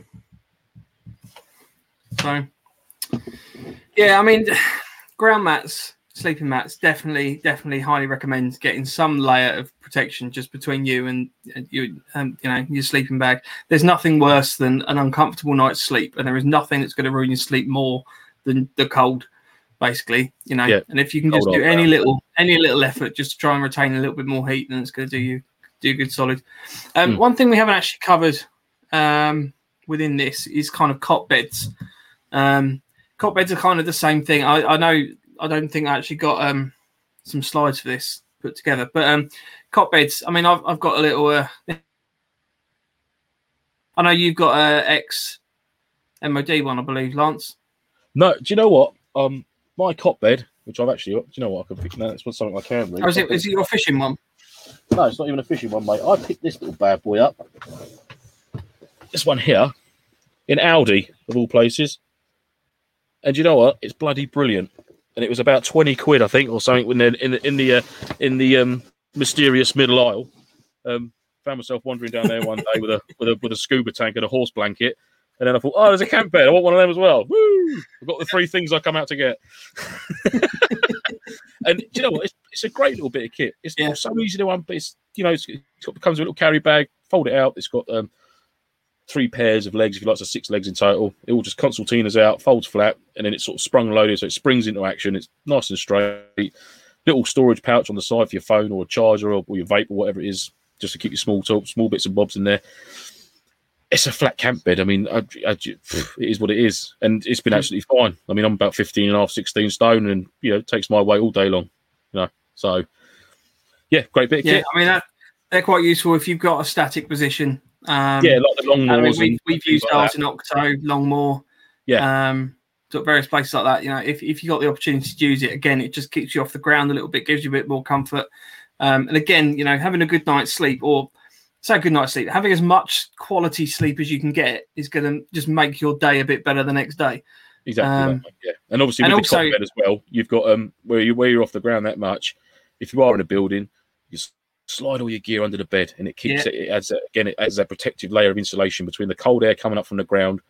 So, yeah, I mean, ground mats, sleeping mats, definitely, definitely, highly recommend getting some layer of protection just between you and and you, um, you know, your sleeping bag. There's nothing worse than an uncomfortable night's sleep, and there is nothing that's going to ruin your sleep more than the cold. Basically, you know, Yeah. and if you can just do any little any little effort just to try and retain a little bit more heat, then it's going to do you do good solid. Um, Hmm. One thing we haven't actually covered um, within this is kind of cot beds. Um, cot beds are kind of the same thing. I, I know I don't think I actually got um, some slides for this put together, but um, cot beds. I mean, I've, I've got a little. Uh, I know you've got a ex MOD one, I believe, Lance. No, do you know what? Um, my cot bed, which I've actually, do you know what? I can pick no, That's what something I can read. Or is it is it your fishing one? No, it's not even a fishing one, mate. I picked this little bad boy up. This one here in Aldi, of all places. And you know what? It's bloody brilliant. And it was about twenty quid, I think, or something. When they're in the in the uh, in the um, mysterious middle aisle, um, found myself wandering down there one day with a with a with a scuba tank and a horse blanket. And then I thought, oh, there's a camp bed. I want one of them as well. Woo! I've got the three things I come out to get. and do you know what? It's, it's a great little bit of kit. It's Yeah. so easy to unpick. It's you know, it's, it's it comes with a little carry bag. Fold it out. It's got um, three pairs of legs, if you like, so six legs in total. It all just concertinas out, folds flat, and then it's sort of sprung loaded, so it springs into action. It's nice and straight. Little storage pouch on the side for your phone or a charger or, or your vape or whatever it is, just to keep your small talk, small bits and bobs in there. It's a flat camp bed. I mean, I, I, it is what it is, and it's been absolutely fine. I mean, I'm about 15 and a half, 16 stone, and you know, it takes my weight all day long. You know, so yeah, great bit Yeah, kit. I mean that they're quite useful if you've got a static position. Um, Yeah, like the long I mean, we, we've used like ours that. in Octo, Longmoor, Yeah. um, of various places like that. You know, if, if you got the opportunity to use it again, it just keeps you off the ground a little bit, gives you a bit more comfort. Um, and again, you know, having a good night's sleep or say good night's sleep, having as much quality sleep as you can get is going to just make your day a bit better the next day. Exactly. Um, that, yeah, and obviously and with the also- cot bed as well, you've got um where you where you're off the ground that much. If you are in a building, you slide all your gear under the bed, and it keeps it, it adds a, again it adds that protective layer of insulation between the cold air coming up from the ground.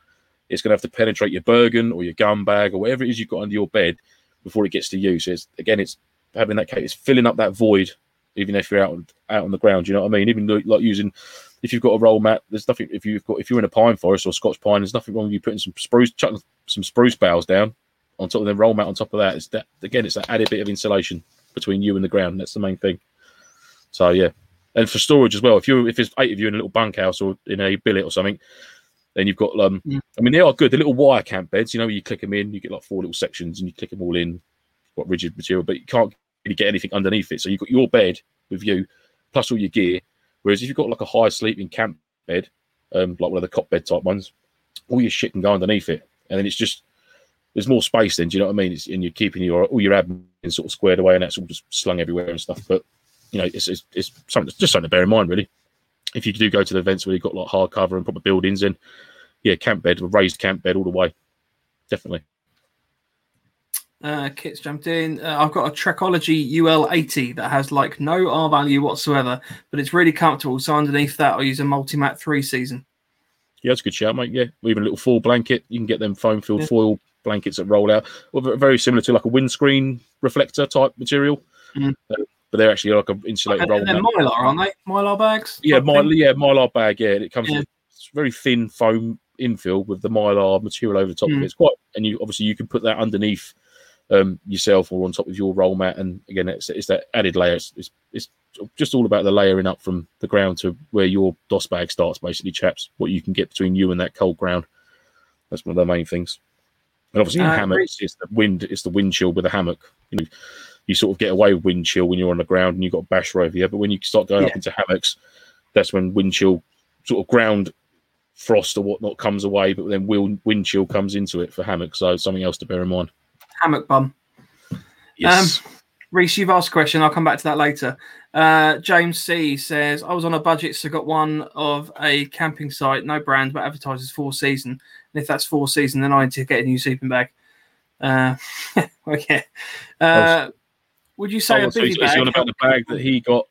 It's going to have to penetrate your Bergen or your gun bag or whatever it is you've got under your bed before it gets to you. So it's, again, it's having that case, it's filling up that void, even if you're out on, out on the ground. You know what I mean? Even though, like using if you've got a roll mat, there's nothing. If you've got if you're in a pine forest or Scotch pine, there's nothing wrong with you putting some spruce, chucking some spruce boughs down on top of the roll mat on top of that. It's that again, it's that added bit of insulation between you and the ground. That's the main thing. So yeah, and for storage as well. If you if there's eight of you in a little bunkhouse or in a billet or something, then you've got um. Mm. I mean, they are good. The little wire camp beds. You know, you click them in, you get like four little sections, and you click them all in. Got rigid material, but you can't really get anything underneath it. So you've got your bed with you, plus all your gear. Whereas if you've got like a high sleeping camp bed, um, like one of the cot bed type ones, all your shit can go underneath it, and then it's just there's more space. Then do you know what I mean? It's, and you're keeping your all your admin sort of squared away, and that's all just slung everywhere and stuff. But you know, it's it's, it's something just something to bear in mind, really. If you do go to the events where you've got like hardcover and proper buildings and yeah, camp bed, raised camp bed all the way, definitely. Uh, Kit's jumped in. Uh, I've got a Trekology UL80 that has like no R value whatsoever, but it's really comfortable. So underneath that, I use a Multimat 3 season. Yeah, that's a good shout, mate. Yeah, even a little full blanket. You can get them foam filled yeah. foil blankets that roll out, well, very similar to like a windscreen reflector type material. Mm. Uh, but they're actually like an insulated roll. They're mylar, aren't they? Mylar bags. Yeah, mylar. Yeah, mylar bag. Yeah, it comes. Yeah. With, very thin foam infill with the mylar material over the top mm. of it. It's quite, and you obviously you can put that underneath um, yourself or on top of your roll mat. And again, it's, it's that added layer. It's, it's, it's, just all about the layering up from the ground to where your DOS bag starts, basically, chaps. What you can get between you and that cold ground. That's one of the main things. And obviously, in uh, hammocks, it's the wind. It's the wind chill with a hammock. You know, you sort of get away with wind chill when you're on the ground and you've got a basher over you. But when you start going yeah. up into hammocks, that's when wind chill, sort of ground frost or whatnot, comes away. But then wind chill comes into it for hammocks. So something else to bear in mind hammock bum. Yes. Um, Reese, you've asked a question. I'll come back to that later. Uh, James C says, I was on a budget, so got one of a camping site, no brand, but advertises four season. And if that's four season, then I need to get a new sleeping bag. Uh, okay. Uh, would you say oh, a so bag? Is he on about the bag that he got?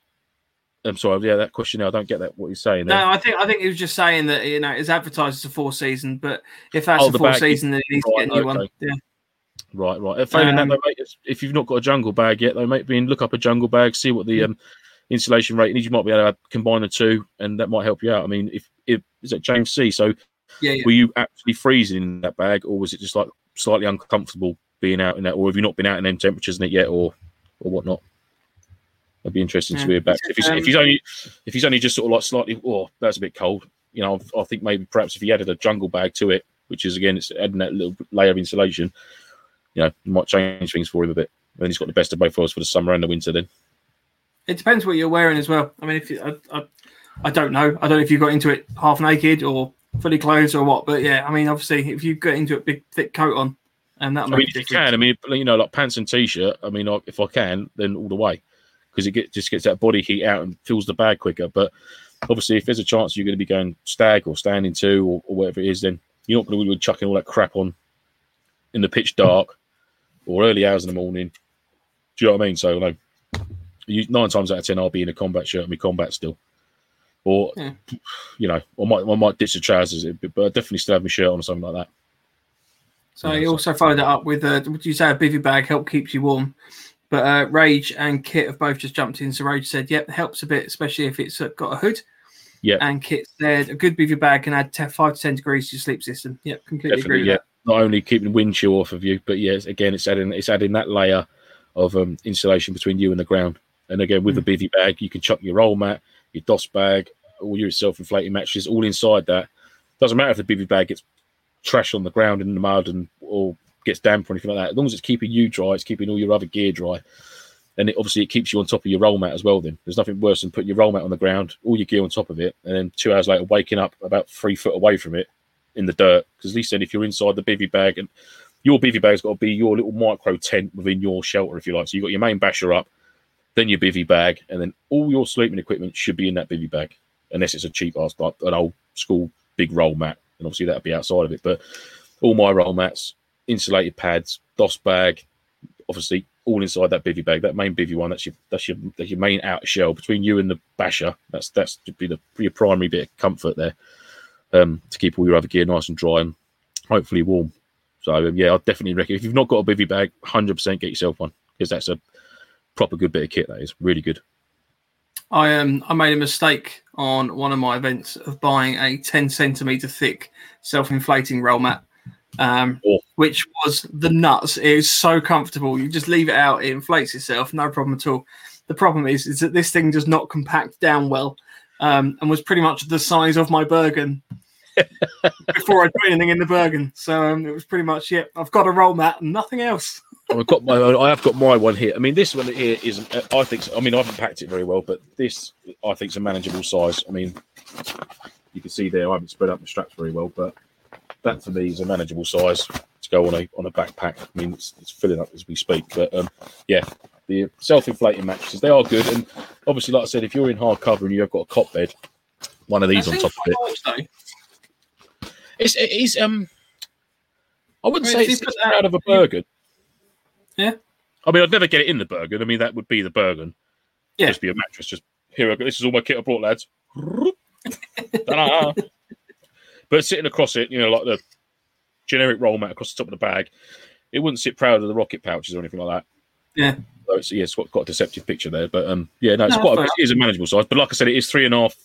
I'm sorry, yeah, that question. I don't get that. What he's saying? There. No, I think I think he was just saying that you know it's advertised as a four season, but if that's oh, a four season, then he needs right, to get a new okay. one. Yeah. Right, right. Failing um, that, though, mate, if you've not got a jungle bag yet, though, mate, look up a jungle bag, see what the um, insulation rating is. You might be able to combine the two, and that might help you out. I mean, if, if is it James C? So, yeah, yeah. were you actually freezing in that bag, or was it just like slightly uncomfortable being out in that, or have you not been out in them temperatures in it yet, or or whatnot? That'd be interesting yeah. to hear back. If he's, um, if he's only if he's only just sort of like slightly, oh, that's a bit cold. You know, I think maybe perhaps if he added a jungle bag to it, which is again, it's adding that little layer of insulation you know, might change things for him a bit. And he's got the best of both worlds for the summer and the winter. Then it depends what you're wearing as well. I mean, if you, I, I, I don't know, I don't know if you got into it half naked or fully clothed or what, but yeah, I mean, obviously, if you get into a big thick coat on, and that I mean, if you can, I mean, you know, like pants and t-shirt. I mean, if I can, then all the way because it get, just gets that body heat out and fills the bag quicker. But obviously, if there's a chance you're going to be going stag or standing to or, or whatever it is, then you're not going to be chucking all that crap on in the pitch dark or early hours in the morning. Do you know what I mean? So, like, you, nine times out of ten, I'll be in a combat shirt and my combat still. Or, yeah. you know, I might, I might ditch the trousers, but I definitely still have my shirt on or something like that. So you also followed that up with, uh, would you say a bivy bag help keeps you warm? But uh, Rage and Kit have both just jumped in. So Rage said, yep, helps a bit, especially if it's got a hood. Yeah. And Kit said, a good bivy bag can add 10, 5 to 10 degrees to your sleep system. Yep, completely Definitely, agree with yeah. that not only keeping wind chill off of you, but yes, again, it's adding it's adding that layer of um, insulation between you and the ground. And again, with mm. the bivy bag, you can chuck your roll mat, your DOS bag, all your self-inflating matches, all inside that. Doesn't matter if the bivy bag gets trash on the ground in the mud and or gets damp or anything like that. As long as it's keeping you dry, it's keeping all your other gear dry. And it, obviously, it keeps you on top of your roll mat as well. Then there's nothing worse than putting your roll mat on the ground, all your gear on top of it, and then two hours later waking up about three foot away from it in the dirt. Because then, if you're inside the bivy bag, and your bivy bag's got to be your little micro tent within your shelter, if you like. So you've got your main basher up, then your bivy bag, and then all your sleeping equipment should be in that bivy bag, unless it's a cheap ass, like an old school big roll mat. And obviously, that'd be outside of it. But all my roll mats, insulated pads, DOS bag, obviously all inside that bivy bag, that main bivy one. That's your that's your that's your main outer shell between you and the basher. That's that's to be the your primary bit of comfort there um, to keep all your other gear nice and dry and hopefully warm. So um, yeah, I definitely recommend if you've not got a bivy bag, hundred percent get yourself one because that's a proper good bit of kit. That is really good. I um I made a mistake on one of my events of buying a ten centimeter thick self inflating roll mat, um, oh. which was the nuts. It is so comfortable. You just leave it out, it inflates itself, no problem at all. The problem is, is that this thing does not compact down well um, and was pretty much the size of my Bergen before I put anything in the Bergen. So um, it was pretty much yeah. I've got a roll mat and nothing else. I've got my I have got my one here. I mean, this one here is I think I mean I haven't packed it very well, but this I think is a manageable size. I mean, you can see there, I haven't spread out the straps very well, but that to me is a manageable size to go on a on a backpack. I mean, it's, it's filling up as we speak, but um, yeah, the self-inflating mattresses they are good, and obviously, like I said, if you're in hardcover and you have got a cot bed, one of these on top of it, though. it's it is um, I wouldn't I say mean, if it's, it's put of a Bergen. Yeah. I mean, I'd never get it in the Bergen. I mean, that would be the Bergen. Yeah. Just be a mattress. Just here I go. This is all my kit I brought, lads. But sitting across it, you know, like the generic roll mat across the top of the bag, it wouldn't sit proud of the rocket pouches or anything like that. Yeah. So it's, yeah, it's got, got a deceptive picture there, but um, yeah, no, it's No, quite. fair A, it is a manageable size, but like I said, it is three and a half,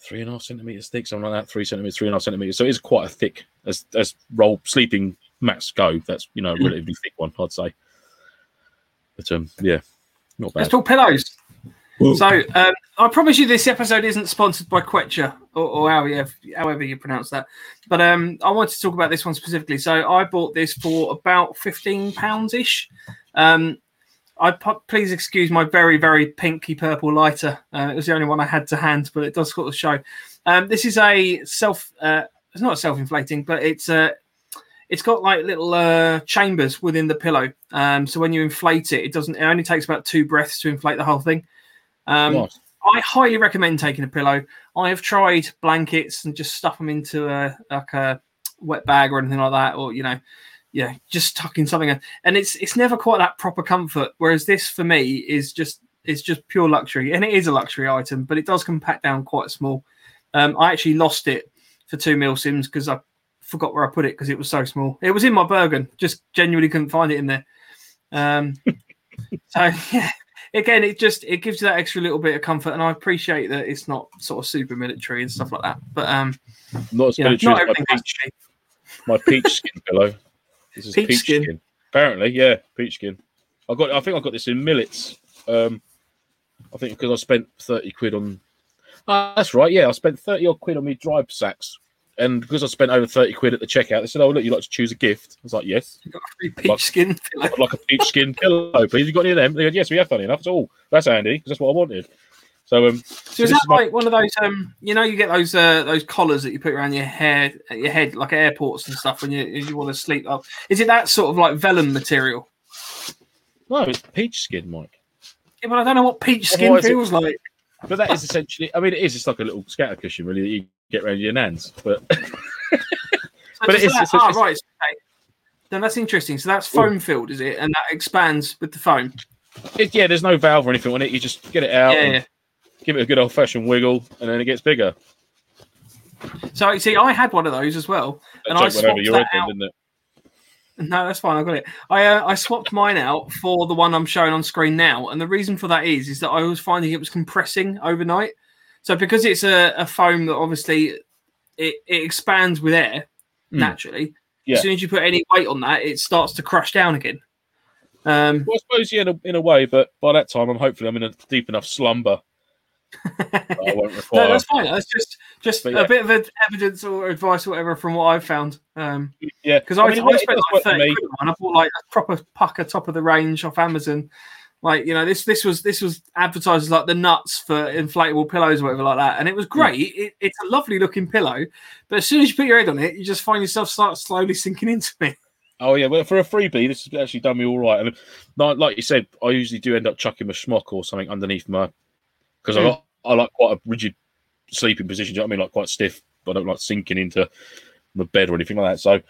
three and a half centimeters thick, something like that. Three centimeters, three and a half centimeters. So it is quite a thick as as roll sleeping mats go. That's you know a relatively thick one, I'd say. But um, yeah, not Let's bad. talk pillows. So um, I promise you, this episode isn't sponsored by Quechua or, or however, however you pronounce that. But um, I wanted to talk about this one specifically. So I bought this for about fifteen pounds ish. Um, I please excuse my very very pinky purple lighter. Uh, it was the only one I had to hand, but it does sort of show. Um, this is a self. Uh, it's not self inflating, but it's uh, it's got like little uh, chambers within the pillow. Um, so when you inflate it, it doesn't. It only takes about two breaths to inflate the whole thing. Um. I highly recommend taking a pillow. I have tried blankets and just stuff them into a like a wet bag or anything like that, or you know, yeah, just tucking something in. And it's it's never quite that proper comfort. Whereas this for me is just it's just pure luxury, and it is a luxury item, but it does compact down quite small. Um, I actually lost it for two Milsims because I forgot where I put it because it was so small. It was in my Bergen, just genuinely couldn't find it in there. Um, so yeah, again, it just it gives you that extra little bit of comfort, and I appreciate that it's not sort of super military and stuff like that. But um, Not as you know, not as my peach, my peach skin pillow. This is Peach peach, skin? skin. Apparently, yeah, peach skin. I got. I think I got this in millets. Um, I think because I spent thirty quid on. Ah, that's right. Yeah, I spent thirty odd quid on me drive sacks, and because I spent over thirty quid at the checkout, they said, "Oh, look, you like to choose a gift?" I was like, "Yes, You've got a free peach Like- skin pillow. Like a peach skin pillow, please. You got any of them?" They go, "Yes, we have." Funny enough, so oh, that's handy because that's what I wanted. So um, So is this that is my- like one of those um you know you get those uh those collars that you put around your hair your head like airports and stuff when you you want to sleep up? Is it that sort of like vellum material? no, it's peach skin, Mike. Yeah, but I don't know what peach skin Otherwise it- feels like. But that is essentially. I mean, it is. It's like a little scatter cushion, really, that you get around your nans. But So But it is- that- it's- ah, it's- right. Okay. Then that's interesting. So that's foam filled, is it? And that expands with the foam. it, yeah, there's no valve or anything on it. You just get it out, Yeah, and yeah. give it a good old fashioned wiggle, and then it gets bigger. So you see, I had one of those as well, and I joke went over swapped that then, out. didn't it? No, that's fine. I got it. I uh, I swapped mine out for the one I'm showing on screen now, and the reason for that is is that I was finding it was compressing overnight. So because it's a, a foam that obviously it, it expands with air Hmm. naturally. Yeah. As soon as you put any weight on that, it starts to crush down again. Um, Well, I suppose yeah, in a, in a way, but by that time, I'm hopefully I'm in a deep enough slumber. I won't no, that's fine. That's just just But a bit of evidence or advice or whatever from what I've found. Um, yeah, Because I, mean, I, it- it spent like 30 quid on. I bought like a proper pucker top of the range off Amazon. Like, you know, this this was this was advertised as like the nuts for inflatable pillows or whatever like that. And it was great. It, it's a lovely looking pillow. But as soon as you put your head on it, you just find yourself start slowly sinking into it. Oh yeah, well for a freebie, this has actually done me all right. And like, like you said, I usually do end up chucking my schmuck or something underneath my because I Hmm. got I like quite a rigid sleeping position. Do you know what I mean? Like quite stiff. But I don't like sinking into the bed or anything like that. So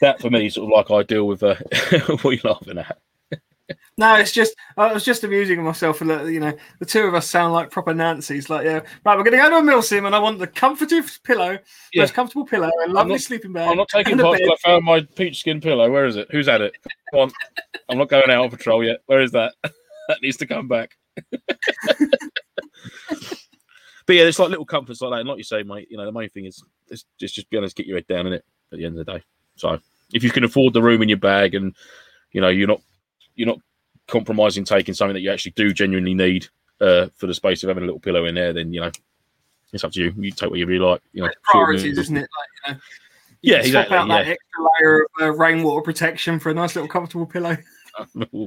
that for me, is sort of like I deal with uh, what are you laughing at? No, it's just I was just amusing myself. And you know, the two of us sound like proper Nancy's. Like, yeah, right, we're gonna go to a Milsim, and I want the comfortive pillow, Yeah. most comfortable pillow, a lovely not- sleeping bag. I'm not taking part until I found my peach skin pillow. Where is it? Who's had it? Come on. I'm not going out on patrol yet. Where is that? that needs to come back. but yeah, it's like little comforts like that. And like you say, mate, you know, the main thing is is just, just be honest, get your head down in it at the end of the day. So if you can afford the room in your bag and you know, you're not you're not compromising taking something that you actually do genuinely need uh, for the space of having a little pillow in there, then you know, it's up to you. You take what you really like. You know, priorities, isn't it? Like, you know, you Yeah, can swap exactly, out that extra layer of uh, rainwater protection for a nice little comfortable pillow.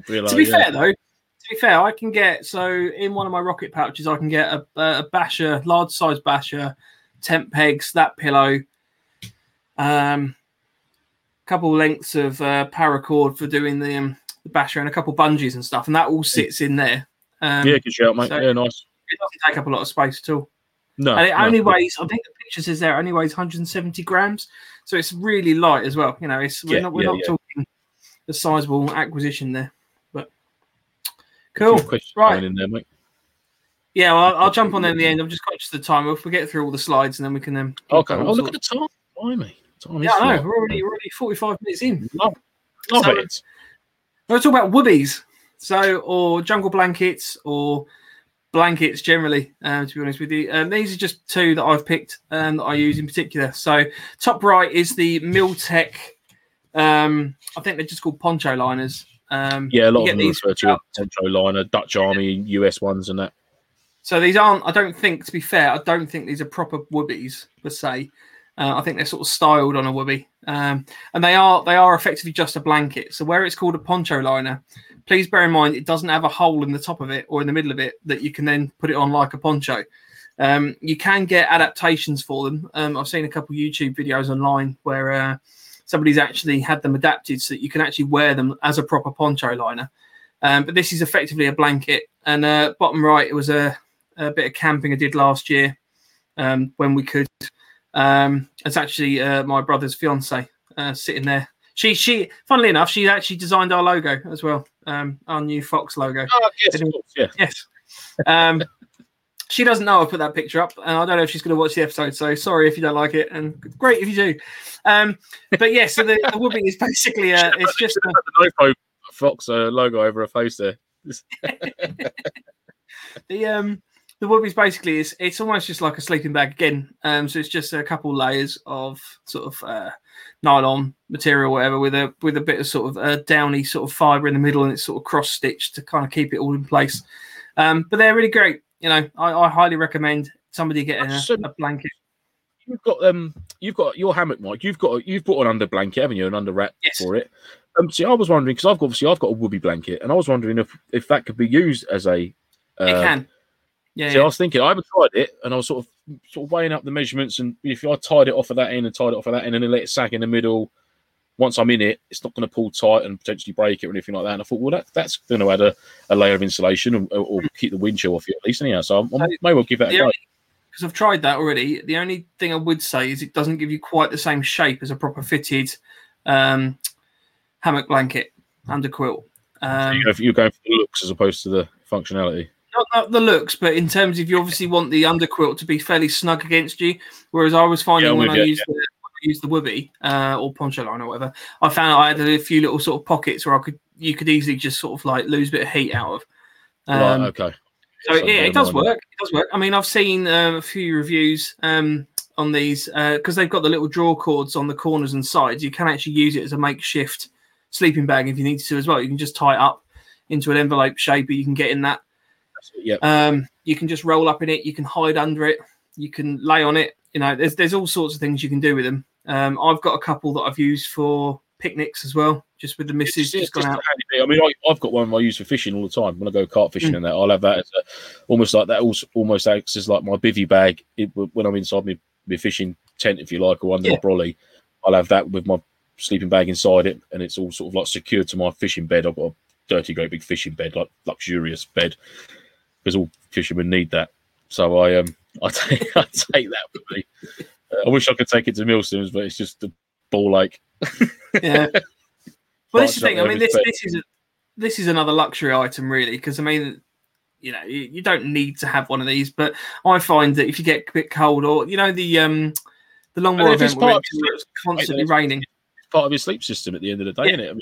Pillow, to be yeah. fair, though, to be fair, I can get so in one of my rocket pouches, I can get a, a basher, large size basher, tent pegs, that pillow, um, couple lengths of uh, paracord for doing the um, the basher, and a couple of bungees and stuff, and that all sits in there. Um, yeah, good shout, mate. so- yeah, nice. it doesn't take up a lot of space at all. No, and it no. only weighs, I think the picture says there, only weighs 170 grams. So it's really light as well. You know, it's we're Yeah, not we're yeah, not talking a sizable acquisition there. But cool. Right. in there, mate. Yeah, well, I'll, I'll jump on there in the end. I'm just conscious of the time. If we get through all the slides and then we can um Okay. Oh, look at the time. Blimey. Time Yeah, is I know. We're already we're already 45 minutes in. Love, love So- it. Let's talk about woobies. So, or jungle blankets, or blankets generally. Um, to be honest with you, um, these are just two that I've picked um, that I use in particular. So, top right is the Mil-Tec. Um, I think they're just called poncho liners. Um, Yeah, a lot of get them these refer to a poncho liner, Dutch Army, US ones, and that. So these aren't. I don't think, to be fair, I don't think these are proper woobies per se. Uh, I think they're sort of styled on a woobie, um, and they are they are effectively just a blanket. So where it's called a poncho liner, please bear in mind it doesn't have a hole in the top of it or in the middle of it that you can then put it on like a poncho. Um, you can get adaptations for them. Um, I've seen a couple YouTube videos online where uh, somebody's actually had them adapted so that you can actually wear them as a proper poncho liner. Um, but this is effectively a blanket. And uh, bottom right, it was a, a bit of camping I did last year um, when we could. Um, it's actually uh, my brother's fiance uh, sitting there. She, she, funnily enough, she actually designed our logo as well, um, our new Fox logo. Oh, yes, course, yeah. Yes. Um, she doesn't know I put that picture up, and I don't know if she's going to watch the episode. So sorry if you don't like it, and great if you do. Um, but yeah, so the, the woobie is basically a, it's just a, the Fox uh, logo over her face there. the um the woobie's basically is it's almost just like a sleeping bag again. Um, so it's just a couple layers of sort of uh, nylon material, whatever, with a with a bit of sort of uh, downy sort of fibre in the middle, and it's sort of cross stitched to kind of keep it all in place. Um, but they're really great. You know, I, I highly recommend somebody getting a, a blanket. You've got um, you've got your hammock, Mike. You've got you've bought an under blanket, haven't you? An under wrap Yes. for it. Um, see, I was wondering because I've got, obviously I've got a woobie blanket, and I was wondering if if that could be used as a. Uh, it can. Yeah, See, I was thinking I haven't tried it, and I was sort of sort of weighing up the measurements, and if I tied it off of that end and tied it off of that end, and then let it sag in the middle, once I'm in it, it's not going to pull tight and potentially break it or anything like that. And I thought, well, that, that's going to add a, a layer of insulation or, or keep the wind chill off you at least, anyhow. So I, I may well give that a go. because I've tried that already. The only thing I would say is it doesn't give you quite the same shape as a proper fitted um, hammock blanket under quilt. Um, if you're going for the looks as opposed to the functionality. Not, the looks, but in terms of you obviously want the underquilt to be fairly snug against you. Whereas I was finding Yeah, when I you, used the when I used the uh, or poncho line or whatever, I found I had a few little sort of pockets where I could you could easily just sort of like lose a bit of heat out of. Um, right, okay. so Something yeah, it does work. It does work. I mean, I've seen um, a few reviews um, on these because they've got the little draw cords on the corners and sides. You can actually use it as a makeshift sleeping bag if you need to as well. You can just tie it up into an envelope shape, but you can get in that. Yeah, Um, you can just roll up in it. You can hide under it. You can lay on it. You know, there's there's all sorts of things you can do with them. Um, I've got a couple that I've used for picnics as well, just with the missus It's just gone just out. a handy bit. I mean, I, I've got one I use for fishing all the time. When I go carp fishing Mm. and that, I'll have that as a, almost like that. Also, almost acts as like my bivy bag it, when I'm inside my, my fishing tent, if you like, or under Yeah. my brolly. I'll have that with my sleeping bag inside it, and it's all sort of like secured to my fishing bed. I've got a dirty, great big fishing bed, like luxurious bed, because all fishermen need that. So I um I take I take that with me. Uh, I wish I could take it to Millstones, but it's just a ball lake. Yeah. Well, this is the thing. I mean, this this is a, this is another luxury item, really, because I mean, you know, you, you don't need to have one of these, but I find that if you get a bit cold, or you know, the um the Longmoor event where part it's of it's constantly raining. It's part of your sleep system at the end of the day, Yeah. isn't it? I mean,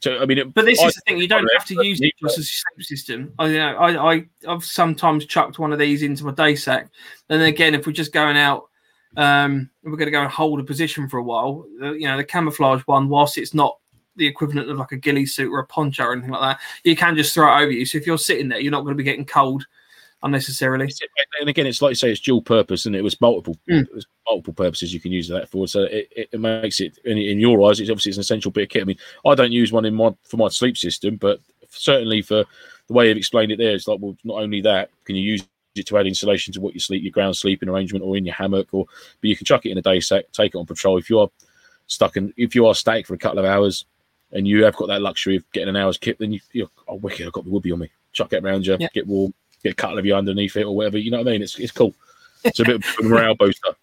so I mean, it, But this I- is the thing; you don't have to use it just as a sleep system. I, you know, I, I, I've sometimes chucked one of these into my day sack, and then again, if we're just going out, um, we're going to go and hold a position for a while, uh, you know, the camouflage one, whilst it's not the equivalent of like a ghillie suit or a poncho or anything like that, you can just throw it over you. So if you're sitting there, you're not going to be getting cold unnecessarily. and again, it's like you say, it's dual purpose, and it was multiple, Mm. it was multiple purposes you can use that for. So it, it, it makes it in, in your eyes, it's obviously it's an essential bit of kit. I mean, I don't use one in my for my sleep system, but certainly for the way you've explained it there, it's like well, not only that, can you use it to add insulation to what you sleep, your ground sleeping arrangement, or in your hammock, or but you can chuck it in a day sack, take it on patrol. If you are stuck in, if you are static for a couple of hours, and you have got that luxury of getting an hour's kit, then you, you're oh wicked, I've got the woobie on me. Chuck it around you, Yeah. get warm, get a couple of you underneath it or whatever. You know what I mean? It's it's cool. It's a bit of a morale booster.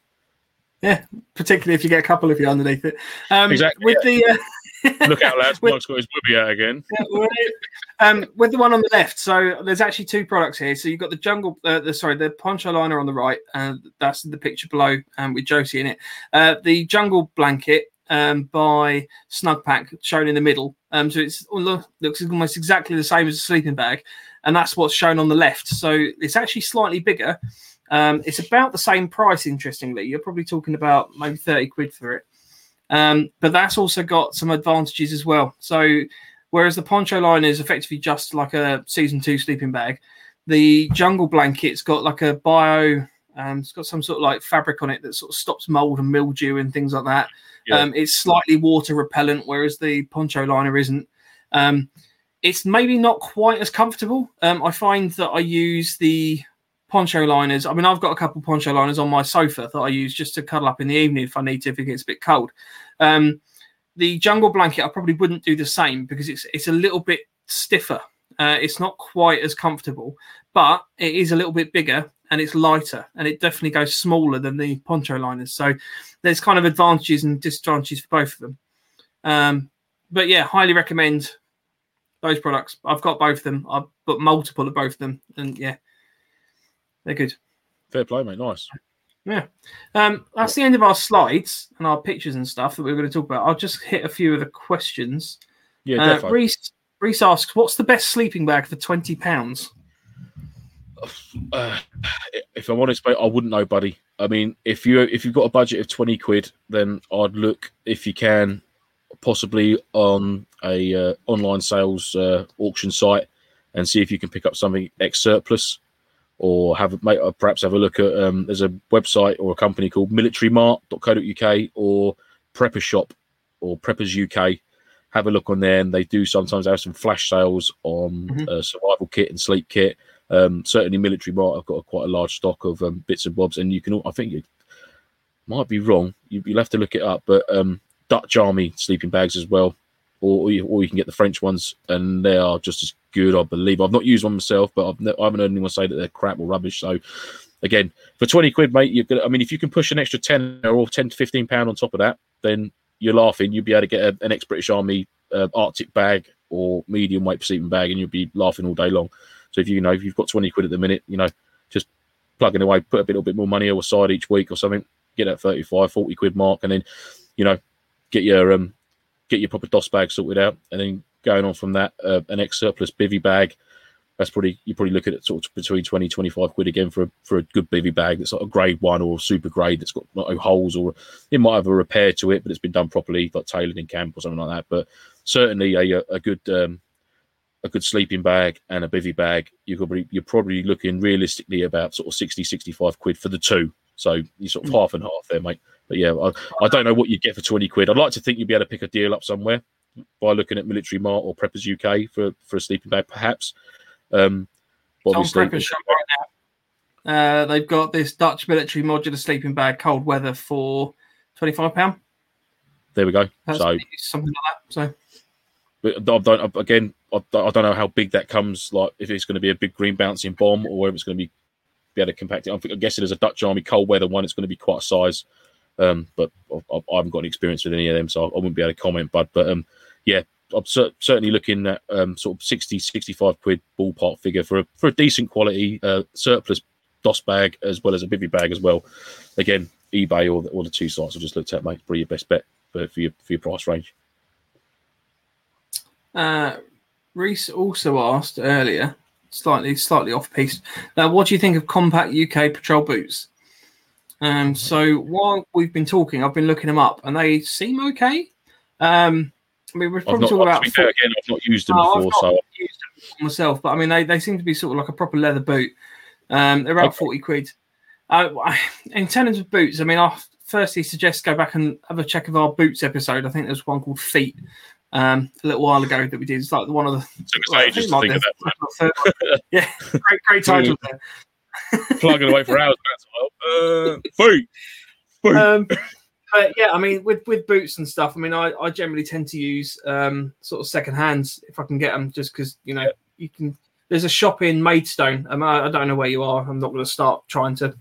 Yeah, particularly if you get a couple of you underneath it. Um, Exactly, With the uh, Look out, lads! With- Mike's got his woobie out again. Yeah, um, with the one on the left, so there's actually two products here. So you've got the jungle, uh, the sorry, the poncho liner on the right, and that's the picture below, um, with Josie in it. Uh, the jungle blanket um, by Snugpak shown in the middle. Um, so it's look, looks almost exactly the same as a sleeping bag, and that's what's shown on the left. So it's actually slightly bigger. Um, it's about the same price. Interestingly, you're probably talking about maybe thirty quid for it. Um, but that's also got some advantages as well. So whereas the poncho liner is effectively just like a season two sleeping bag, the jungle blanket's got like a bio. Um, it's got some sort of like fabric on it that sort of stops mold and mildew and things like that. Yeah. Um, it's slightly water repellent, whereas the poncho liner isn't. It's maybe not quite as comfortable. Um, I find that I use the poncho liners. I mean, I've got a couple poncho liners on my sofa that I use just to cuddle up in the evening if I need to, if it gets a bit cold. Um, the jungle blanket, I probably wouldn't do the same because it's it's a little bit stiffer. Uh, it's not quite as comfortable, but it is a little bit bigger and it's lighter and it definitely goes smaller than the poncho liners. So there's kind of advantages and disadvantages for both of them. Um, but yeah, highly recommend those products. I've got both of them. I've got multiple of both of them, and yeah, they're good. Fair play, mate. Nice. Yeah, um, that's the end of our slides and our pictures and stuff that we are going to talk about. I'll just hit a few of the questions. Yeah, Uh, definitely. Reese, Reese asks, "What's the best sleeping bag for twenty pounds?" uh, if I'm honest, mate, I wouldn't know, buddy. I mean, if you if you've got a budget of twenty quid, then I'd look if you can, possibly on a uh, online sales uh, auction site, and see if you can pick up something ex surplus, or have or perhaps have a look at. Um, there's a website or a company called militarymart.co.uk or Prepper Shop or Preppers UK. Have a look on there, and they do sometimes have some flash sales on Mhm. uh, survival kit and sleep kit. Um, certainly, military mart. I've got a, quite a large stock of um, bits and bobs, and you can. I think you might be wrong. You, you'll have to look it up, but um, Dutch Army sleeping bags as well, or or you, can get the French ones, and they are just as good. I believe. I've not used one myself, but I've ne- I haven't heard anyone say that they're crap or rubbish. So, again, for twenty quid, mate, you're gonna. I mean, if you can push an extra ten or ten to fifteen pound on top of that, then you're laughing. You'll be able to get a, an ex British Army uh, Arctic bag or medium weight sleeping bag, and you'll be laughing all day long. So if you, know if you've got twenty quid at the minute, you know, just plugging away, put a little bit more money aside each week or something, get that 35, 40 quid mark, and then you know get your um get your proper DOS bag sorted out, and then going on from that, uh, an ex surplus bivy bag. That's probably you probably look at it sort of between 20, 25 quid again for a, for a good bivy bag that's like a grade one or super grade that's got no holes or it might have a repair to it, but it's been done properly, like tailored in camp or something like that. But certainly a a good um, a good sleeping bag and a bivy bag, you're probably you're probably looking realistically about sort of 60, 65 quid for the two. So you're sort of half and half there, mate. But yeah, I, I don't know what you'd get for 20 quid. I'd like to think you'd be able to pick a deal up somewhere by looking at Military Mart or Preppers UK for, for a sleeping bag, perhaps. Um, obviously, Prepper's shop right now. Uh, they've got this Dutch military modular sleeping bag, cold weather, for twenty-five pound. there we go. That's So something like that. So But I don't again. I don't know how big that comes. Like if it's going to be a big green bouncing bomb or whether it's going to be be able to compact it. I'm guessing there's a Dutch Army cold weather one. It's going to be quite a size. Um, but I, I haven't got any experience with any of them, so I, wouldn't be able to comment. But but um, yeah, I'm cer- certainly looking at um, sort of 60, 65 quid ballpark figure for a for a decent quality uh, surplus DOS bag as well as a bivy bag as well. Again, eBay or the, or the two sites I just looked at, mate. Probably your best bet for, for your for your price range. Uh, Reese also asked earlier, slightly slightly off piece. Now, what do you think of compact UK patrol boots? Um, so while we've been talking, I've been looking them up, and they seem okay. Um, I mean, we're probably talking to about be fair, again, I've not used them No, I've before, so used them myself, but I mean, they, they seem to be sort of like a proper leather boot. Um, they're about Okay. 40 quid. Uh, in terms of boots, I mean, I firstly suggest go back and have a check of our boots episode. I think there's one called Feet um, a little while ago that we did. It's like one of the took us well, ages to think of that. second or third one. yeah, great, great title there. Plugging away for hours. Uh, boot. Um, but yeah, I mean, with with boots and stuff, I mean, I, I generally tend to use um, sort of second hands if I can get them, just because you know you can. There's a shop in Maidstone. I, I, I don't know where you are. I'm not going to start trying to,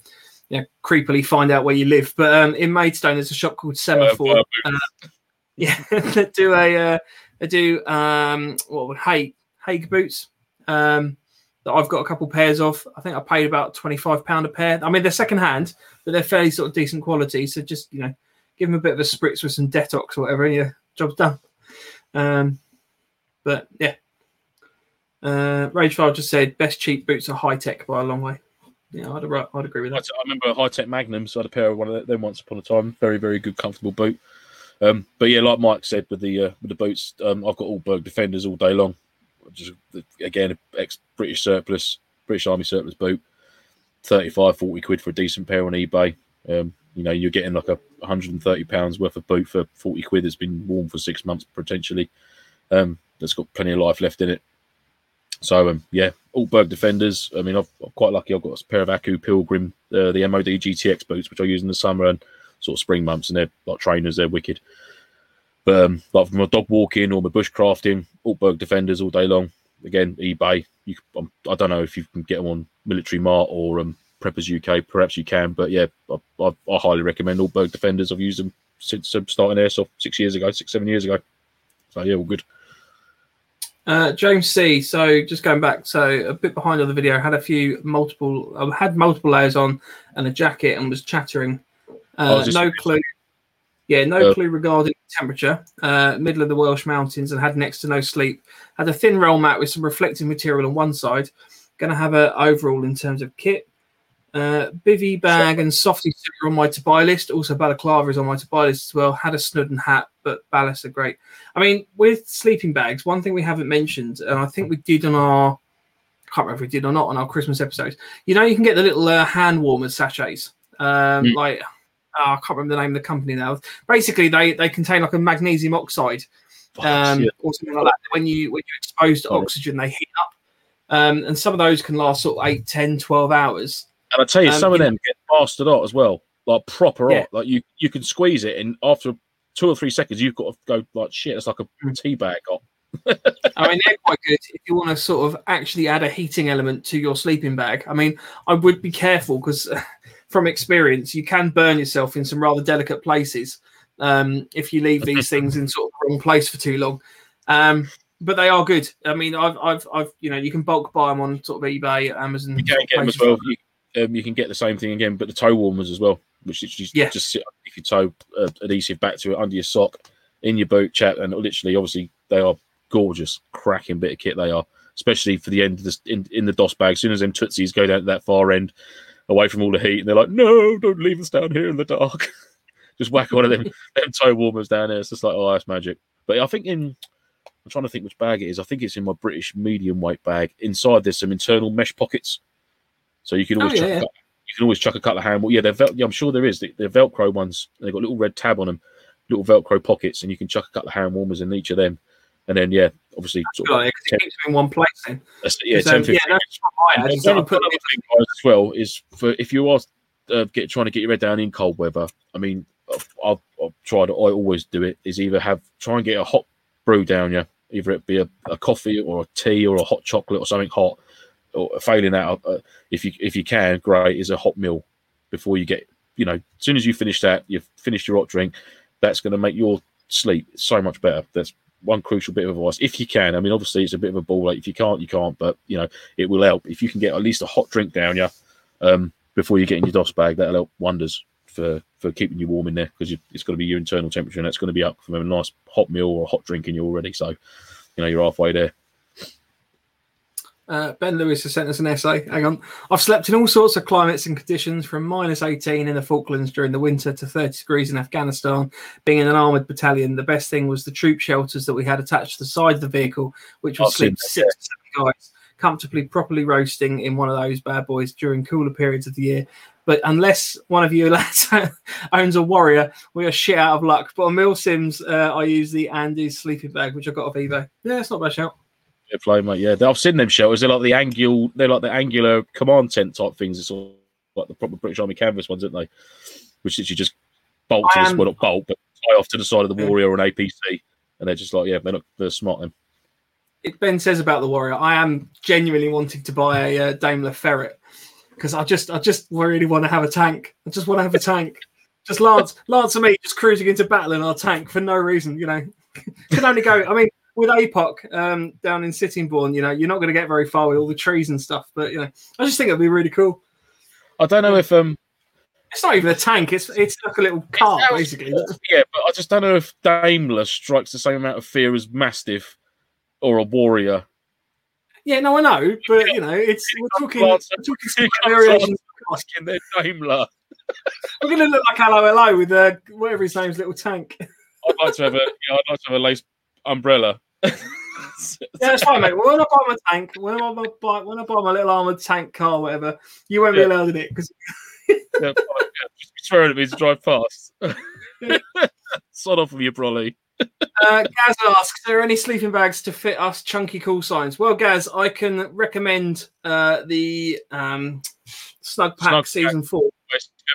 you know, creepily find out where you live. But um, in Maidstone, there's a shop called Semaphore. Uh, Uh, yeah, they do a uh, they do um, what Hague Hague boots. Um, that I've got a couple pairs of. I think I paid about twenty five pound a pair. I mean, they're second hand, but they're fairly sort of decent quality. So just you know, give them a bit of a spritz with some detox or whatever, and your job's done. Um, but yeah, uh, Ragefile just said best cheap boots are Hi-Tec by a long way. Yeah, I'd, I'd agree with that. I remember Hi-Tec Magnum, so I had a pair of one of them once upon a time. Very, very good, comfortable boot. Um, but yeah, like Mike said with the uh, with the boots, um, I've got Altberg Defenders all day long. Just again, ex British surplus, British Army surplus boot, 35, 40 quid for a decent pair on eBay. Um, you know, you're getting like a 130 pounds worth of boot for 40 quid that's been worn for six months potentially. Um, that's got plenty of life left in it. So um, yeah, Altberg Defenders. I mean, I've, I'm quite lucky. I've got a pair of Aku Pilgrim, uh, the MOD GTX boots, which I use in the summer and sort of spring months, and they're like trainers. They're wicked. But um, like for my dog walking or my bushcrafting, Altberg Defenders all day long. Again, eBay. You, um, I don't know if you can get them on Military Mart or um, Preppers UK. Perhaps you can, but yeah, I, I, I highly recommend Altberg Defenders. I've used them since um, starting airsoft six years ago, six seven years ago. So yeah, all good. Uh, James C. So just going back, so a bit behind on the video, had a few multiple, I had multiple layers on and a jacket and was chattering. Uh, this- no clue. Yeah, no Uh, clue regarding temperature. Uh, middle of the Welsh mountains and had next to no sleep. Had a thin roll mat with some reflective material on one side. Going to have a overall in terms of kit. Uh, bivy bag and Softie suit are on my to buy list. Also, balaclava is on my to buy list as well. Had a Snowden hat, but ballasts are great. I mean, with sleeping bags, one thing we haven't mentioned, and I think we did on our, I can't remember if we did or not on our Christmas episodes. You know, you can get the little uh, hand warmers sachets. Um, Mm. Like, oh, I can't remember the name of the company now. Basically, they they contain like a magnesium oxide um, Yeah. or something like that. When you when you're exposed to Oh. oxygen, they heat up. Um, and some of those can last sort of 8, 10, 12 hours. And I tell you, Um, some of them get blasted hot as well, like proper Yeah. hot. Like you, you can squeeze it, and after two or three seconds, you've got to go like shit. It's like a Mm. tea bag hot. I mean, they're quite good if you want to sort of actually add a heating element to your sleeping bag. I mean, I would be careful because, from experience, you can burn yourself in some rather delicate places um, if you leave these things in sort of the wrong place for too long. Um, but they are good. I mean, I've, I've, I've, you know, you can bulk buy them on sort of eBay, Amazon. You can get them as well. like You, um, you can get the same thing again, but the toe warmers as well, which is just, Yeah. just sit if your toe uh, adhesive back to it under your sock in your boot, chat, and literally, obviously, they are gorgeous, cracking bit of kit. They are, especially for the end of this in, in the DOS bag. As soon as them tootsies go down to that far end, away from all the heat, and they're like, "No, don't leave us down here in the dark." just whack one of them, them toe warmers down there. It's just like, oh, that's magic. But I think in I'm trying to think which bag it is. I think it's in my British medium weight bag. Inside there's some internal mesh pockets, so you can Oh, always chuck a you can always chuck a couple of hand. Yeah, they're vel- yeah, I'm sure there is. They- They're Velcro ones. They've got a little red tab on them, little Velcro pockets, and you can chuck a couple of hand warmers in each of them. And then yeah, obviously sort of, it keeps them in one place. Then. yeah, So, 10, yeah, 15 that's what I had. and So I another thing, as well is for if you are uh, get trying to get your head down in cold weather. I mean, I've, I've, I've tried. I always do it. Is either have try and get a hot brew down you, either it be a, a coffee or a tea or a hot chocolate or something hot. Or failing that, uh, if you if you can, great is a hot meal before you get. You know, as soon as you finish that, you've finished your hot drink. That's going to make your sleep so much better. That's one crucial bit of advice. If you can, I mean, obviously it's a bit of a ball. Like if you can't, you can't. But you know, it will help if you can get at least a hot drink down you um, before you get in your DOS bag. That'll help wonders for for keeping you warm in there because it's going to be your internal temperature and that's going to be up from a nice hot meal or a hot drink in you already. So you know you're halfway there. Uh, ben Lewis has sent us an essay. Hang on. I've slept in all sorts of climates and conditions from minus 18 in the Falklands during the winter to 30 degrees in Afghanistan. Being in an armoured battalion, the best thing was the troop shelters that we had attached to the side of the vehicle, which would sleep six to seven guys comfortably, properly roasting in one of those bad boys during cooler periods of the year. But unless one of you lads owns a warrior, we are shit out of luck. But on Milsims, uh, I use the Andes sleeping bag, which I got off eBay. Yeah, it's not a bad shout. Mate. Yeah, I've seen them shelters. They're like the angular, they're like the angular command tent type things. It's all like the proper British Army canvas ones, aren't they? Which is you just bolt to the well, not bolt, but tie off to the side of the warrior or an APC, and they're just like, yeah, they're not they're smart. Them. it, Ben says about the Warrior, I am genuinely wanting to buy a uh, Daimler Ferret because I just, I just really want to have a tank. I just want to have a tank. Just Lance, Lance and me just cruising into battle in our tank for no reason. You know, can only go. I mean, with APOC um, down in Sittingbourne, you know, you're not going to get very far with all the trees and stuff. But you know, I just think it'd be really cool. I don't know if um It's not even a tank. It's it's like a little car, basically. yeah, but I just don't know if Daimler strikes the same amount of fear as Mastiff or a warrior. Yeah, no, I know, but you know, it's we're talking, we're talking variations. Asking their Daimler. We're going to look like hello, hello with uh, whatever his name's little tank. I'd like to have a yeah, I'd like to have a lace umbrella. Yeah, that's fine, mate. When I buy my tank, when I buy, when I buy my little armored tank car, whatever, you won't Yeah. be allowed in it because Yeah, yeah, just be swearing at me to drive past. Sod off with your brolly. uh, Gaz asks, "Are there any sleeping bags to fit us chunky call signs?" Well, Gaz, I can recommend uh, the um, Snugpak Snug Pack. Season Four.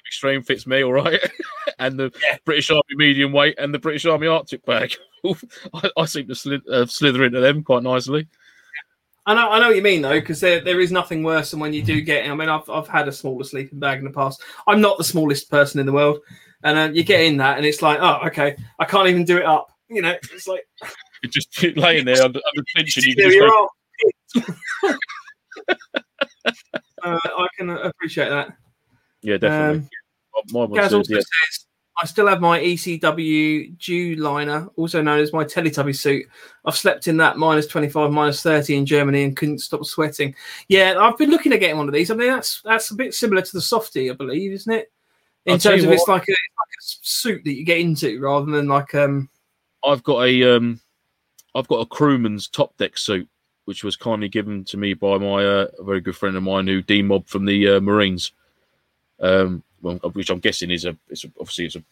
Extreme fits me all right, and the Yeah. British Army medium weight and the British Army Arctic bag. I, I seem to uh, slither into them quite nicely. I know, I know what you mean though, because there, there is nothing worse than when you do get. In. I mean, I've, I've had a smaller sleeping bag in the past. I'm not the smallest person in the world, and uh, you get in that, and it's like, oh, okay, I can't even do it up. You know, it's like You're just laying there under, under tension. You can just go, uh, I can appreciate that. Yeah, definitely. Um, Gaz also yeah, says, I still have my ECW Dew liner, also known as my Teletubby suit. I've slept in that minus 25, minus 30 in Germany and couldn't stop sweating. Yeah, I've been looking at getting one of these. I mean, that's that's a bit similar to the Softie, I believe, isn't it? In I'll terms of it's like, a, it's like a suit that you get into rather than like um I've got a um, I've got a crewman's top deck suit, which was kindly given to me by my uh, a very good friend of mine who demobbed from the uh, Marines. Um, well, which I'm guessing is a it's a, obviously it's a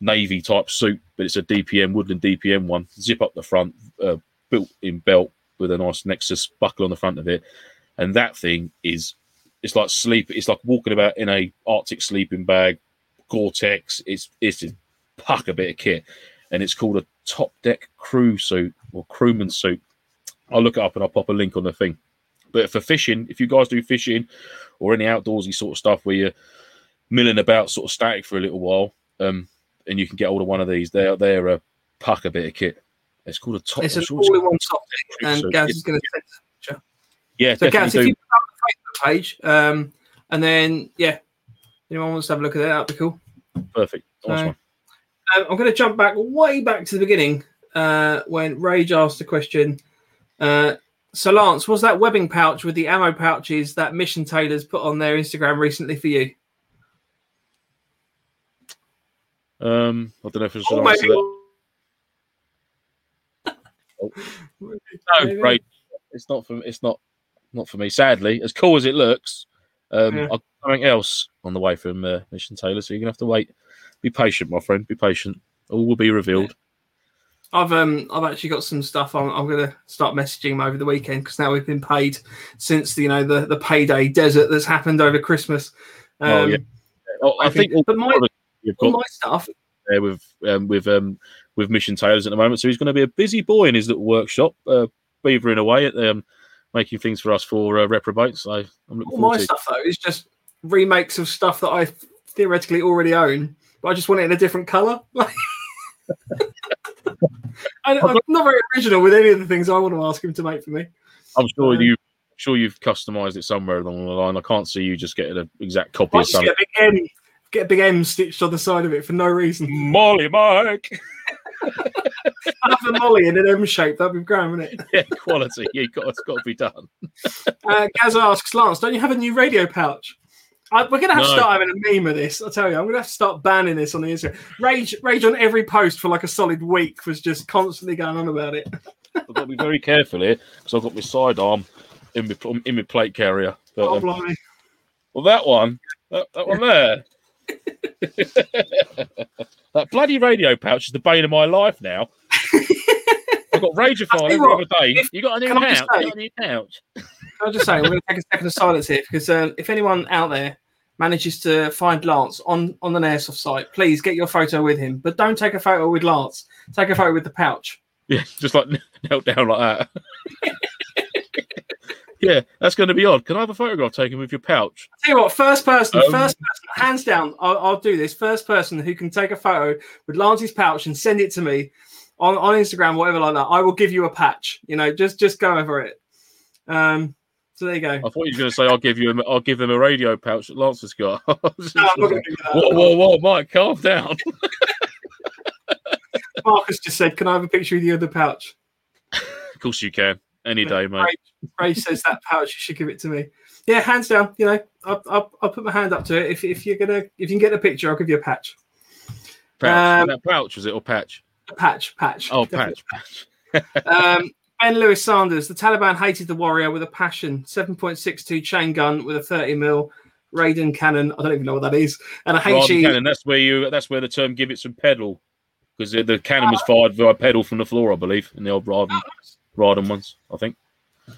navy type suit, but it's a DPM Woodland DPM one. Zip up the front, uh, built in belt with a nice Nexus buckle on the front of it, and that thing is it's like sleep. It's like walking about in a Arctic sleeping bag, Gore-Tex. It's it's a puck a bit of kit, and it's called a top deck crew suit or crewman suit. I'll look it up and I'll pop a link on the thing. But for fishing, if you guys do fishing or any outdoorsy sort of stuff where you're milling about sort of static for a little while, um, and you can get hold of one of these, they're they're a puck a bit of kit. It's called a top. it's an I'm sure it's all in called one top. And suit. Gaz is going to yeah, So, Gaz, if you put up the Facebook page, um, and then yeah, anyone wants to have a look at that, that'd be cool. Perfect. Nice So- one. Um, I'm going to jump back way back to the beginning uh, when Rage asked the question. Uh, so, Lance, was that webbing pouch with the ammo pouches that Mission Tailors put on their Instagram recently for you? Um, I don't know if it's answer maybe- that. No, great. It's not for it's not not for me. Sadly, as cool as it looks, um, Yeah. I've got something else on the way from uh, Mission Taylor, so you're gonna have to wait. Be patient, my friend. Be patient. All will be revealed. I've um I've actually got some stuff. I'm, I'm going to start messaging them over the weekend because now we've been paid since the, you know the the payday desert that's happened over Christmas. Um, Oh, yeah. Oh, I think all but my all my stuff there with um, with um, with Mission Taylors at the moment, so he's going to be a busy boy in his little workshop, uh, beavering away at um, making things for us for uh, reprobates. So I'm looking All forward my to stuff though is just remakes of stuff that I theoretically already own, but I just want it in a different color. I, I'm not very original with any of the things I want to ask him to make for me. I'm sure Um, you. Sure, you've customized it somewhere along the line. I can't see you just getting an exact copy of something. get a big M, get a big M stitched on the side of it for no reason. Molly Mike. Have a MOLLE in an M shape. That'd be grand, wouldn't it? yeah, quality. Yeah, got, it's got to be done. Uh, Gaz asks Lance, "Don't you have a new radio pouch?" Uh, we're gonna have to start having a meme of this. I tell you, I'm gonna have to start banning this on the Instagram. Rage, rage on every post for like a solid week was just constantly going on about it. I've got to be very careful here because I've got my sidearm in my in my plate carrier. But, Oh, um, well, that one, that, that one there, that bloody radio pouch is the bane of my life now. I've got Rager I'll file tell you every other day. if- You got a new I pouch? You got a new pouch? I'll just say, we're going to take a second of silence here because uh, if anyone out there manages to find Lance on, on an airsoft site, please get your photo with him. But don't take a photo with Lance. Take a photo with the pouch. Yeah, just like knelt down like that. yeah, that's going to be odd. Can I have a photograph taken with your pouch? Tell you what, first person, Um, first person, hands down, I'll, I'll do this. First person who can take a photo with Lance's pouch and send it to me on, on Instagram, whatever like that, I will give you a patch. You know, just just go over it. Um, so there you go. I thought you were going to say I'll give you, a, I'll give them a radio pouch that Lance has got. No, I'm not going to do that. whoa, whoa, whoa, Mike, calm down. Marcus just said, "Can I have a picture of you in the pouch?" of course you can, any day, mate. Ray says that pouch, you should give it to me. Yeah, hands down. You know, I'll, I'll, I'll put my hand up to it. If, if you're gonna, if you can get the picture, I'll give you a patch. Pouch. Um, that pouch was it or patch? A patch, patch. Oh, Definitely. patch, patch. Um, ben Lewis Sanders. The Taliban hated the warrior with a passion. Seven point six two chain gun with a thirty mil Raiden cannon. I don't even know what that is. And a HE. cannon. That's where you. That's where the term "give it some pedal," because the, the cannon was fired via pedal from the floor, I believe, in the old Raiden, Rarden ones. I think.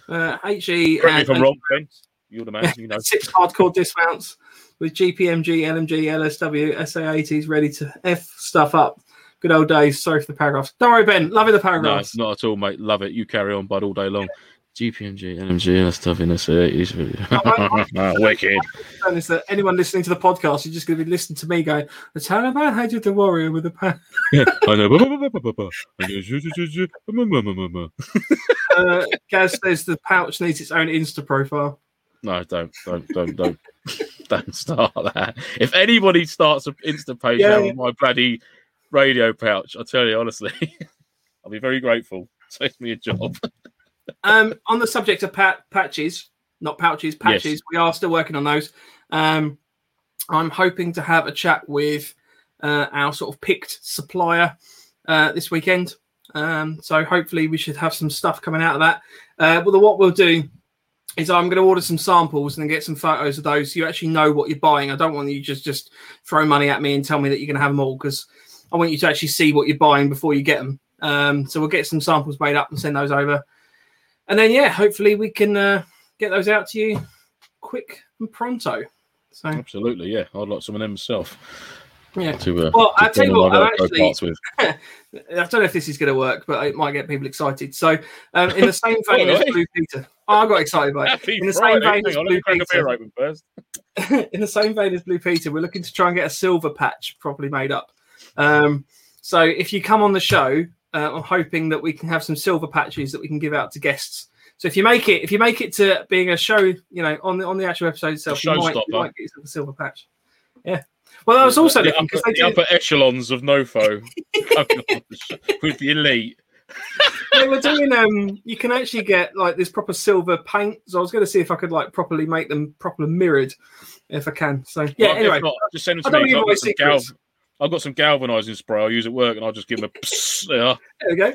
Uh, HE. Correct me if I'm wrong, Ben. You're the man. You know. Six hardcore dismounts with GPMG, LMG, LSW, SA80s ready to F stuff up. Good old days. Sorry for the paragraphs. Don't worry, Ben. Loving the paragraphs. No, not at all, mate. Love it. You carry on, bud, all day long. GPMG, LMG, and stuff in the cities. Wicked. Is that anyone listening to the podcast is just going to be listening to me going, the Taliban hated the warrior with a pan. I know. Uh, Gaz says the pouch needs its own Insta profile. No, don't, don't, don't, don't, don't start that. If anybody starts an Insta page Yeah, now yeah. with my bloody radio pouch, I tell you honestly, I'll be very grateful. Save me a job. Um, on the subject of pat- patches, not pouches, patches, we are still working on those. Um, I'm hoping to have a chat with uh, our sort of picked supplier uh, this weekend. Um, so hopefully we should have some stuff coming out of that. Uh, well, what we'll do is I'm going to order some samples and then get some photos of those so you actually know what you're buying. I don't want you just just throw money at me and tell me that you're going to have them all because I want you to actually see what you're buying before you get them. Um, so we'll get some samples made up and send those over, and then yeah, hopefully we can uh, get those out to you quick and pronto. So Absolutely, yeah. I'd like some of them myself yeah, to. Uh, Well, I tell you what, I'm actually-. I don't know if this is going to work, but it might get people excited. So um, in the same vein as Blue Peter, oh, I got excited by it. Happy in the same vein as Hang on, let Blue me crack a Peter. beer open first. in the same vein as Blue Peter, we're looking to try and get a silver patch properly made up. Um, so if you come on the show, uh, I'm hoping that we can have some silver patches that we can give out to guests. So if you make it, if you make it to being a show, you know, on the on the actual episode itself, you might, you might get yourself a silver patch. Yeah. Well, I was also the looking upper, the upper echelons of Nofo coming on the show with the elite. they were doing um you can actually get like this proper silver paint so i was going to see if i could like properly make them properly mirrored if i can so yeah Well, anyway not, just send I them don't to me. give away got, gal- secrets. I've got some galvanizing spray I'll use at work and I'll just give them a psst, there. there we go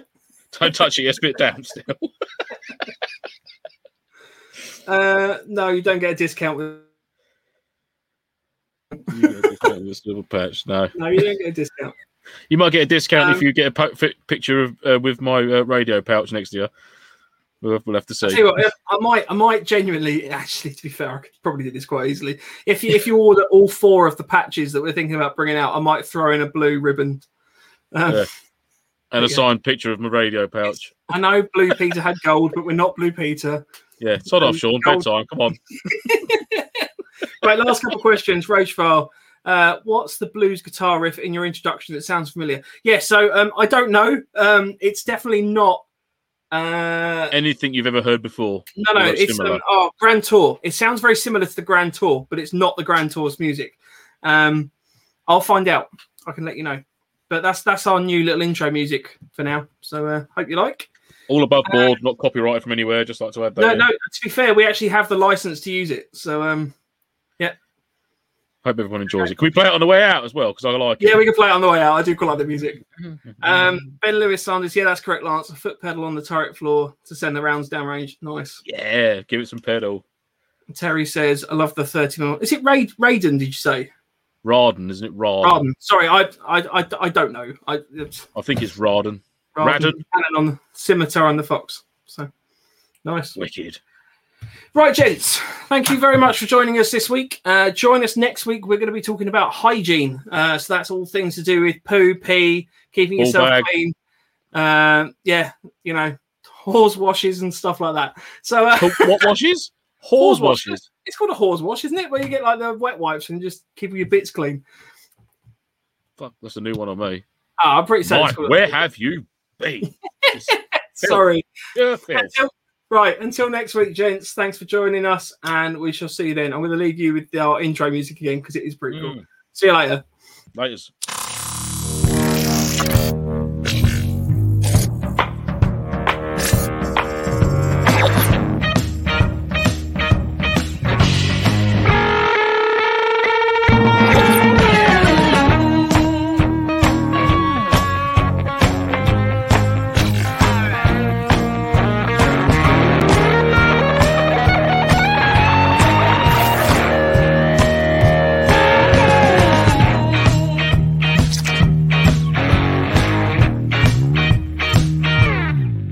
Don't touch it, it's a bit damp still. uh no you don't get a discount with You get a discount with this little patch. No, no you don't get a discount you might get a discount if Um, you get a picture of uh, with my uh, radio pouch next to you. We'll have, we'll have to see. what, I might, I might genuinely, actually, to be fair, I could probably do this quite easily. If you, if you order all four of the patches that we're thinking about bringing out, I might throw in a blue ribbon. Um, Yeah. And a signed picture of my radio pouch. I know Blue Peter had gold, but we're not Blue Peter. Yeah, sod off, Sean. Gold. Bedtime. Come on. Right, last couple of questions. File. Uh, what's the blues guitar riff in your introduction that sounds familiar? Yeah, so um, I don't know. Um, it's definitely not. Uh, Anything you've ever heard before? no, no, it's um, oh, Grand Tour. It sounds very similar to the Grand Tour, but it's not the Grand Tour's music. Um, I'll find out. I can let you know. But that's that's our new little intro music for now. So uh, hope you like. All above board, not copyrighted from anywhere. Just like to add that. No, in. no. To be fair, we actually have the license to use it. So um, Hope everyone enjoys it. Can we play it on the way out as well? Because I like it. yeah, we can play it on the way out. I do quite like the music. Um, ben Lewis Sanders, yeah, that's correct, Lance. A foot pedal on the turret floor to send the rounds downrange. Nice. yeah, give it some pedal. Terry says, I love the 30 mil. Is it Raid Raiden, did you say? Rarden, isn't it? Rarden. Rarden. Sorry, I, I I I don't know. I it's- I think it's Rarden. rather Radon. than cannon on the scimitar and the fox. So nice. Wicked. Right, gents. Thank you very much for joining us this week. Uh, join us next week. We're going to be talking about hygiene. Uh, so that's all things to do with poo, pee, keeping Ball yourself bag. clean. Uh, yeah, you know, horse washes and stuff like that. So uh, what washes? Horse washes. it's called a horse wash, isn't it? Where you get like the wet wipes and just keep your bits clean. Fuck, that's a new one on me. Ah, I'm pretty certain. Mike, where have you been? Sorry. Yeah, right. Until next week, gents. Thanks for joining us, and we shall see you then. I'm going to leave you with our intro music again because it is pretty cool. Mm. See you later. Laters.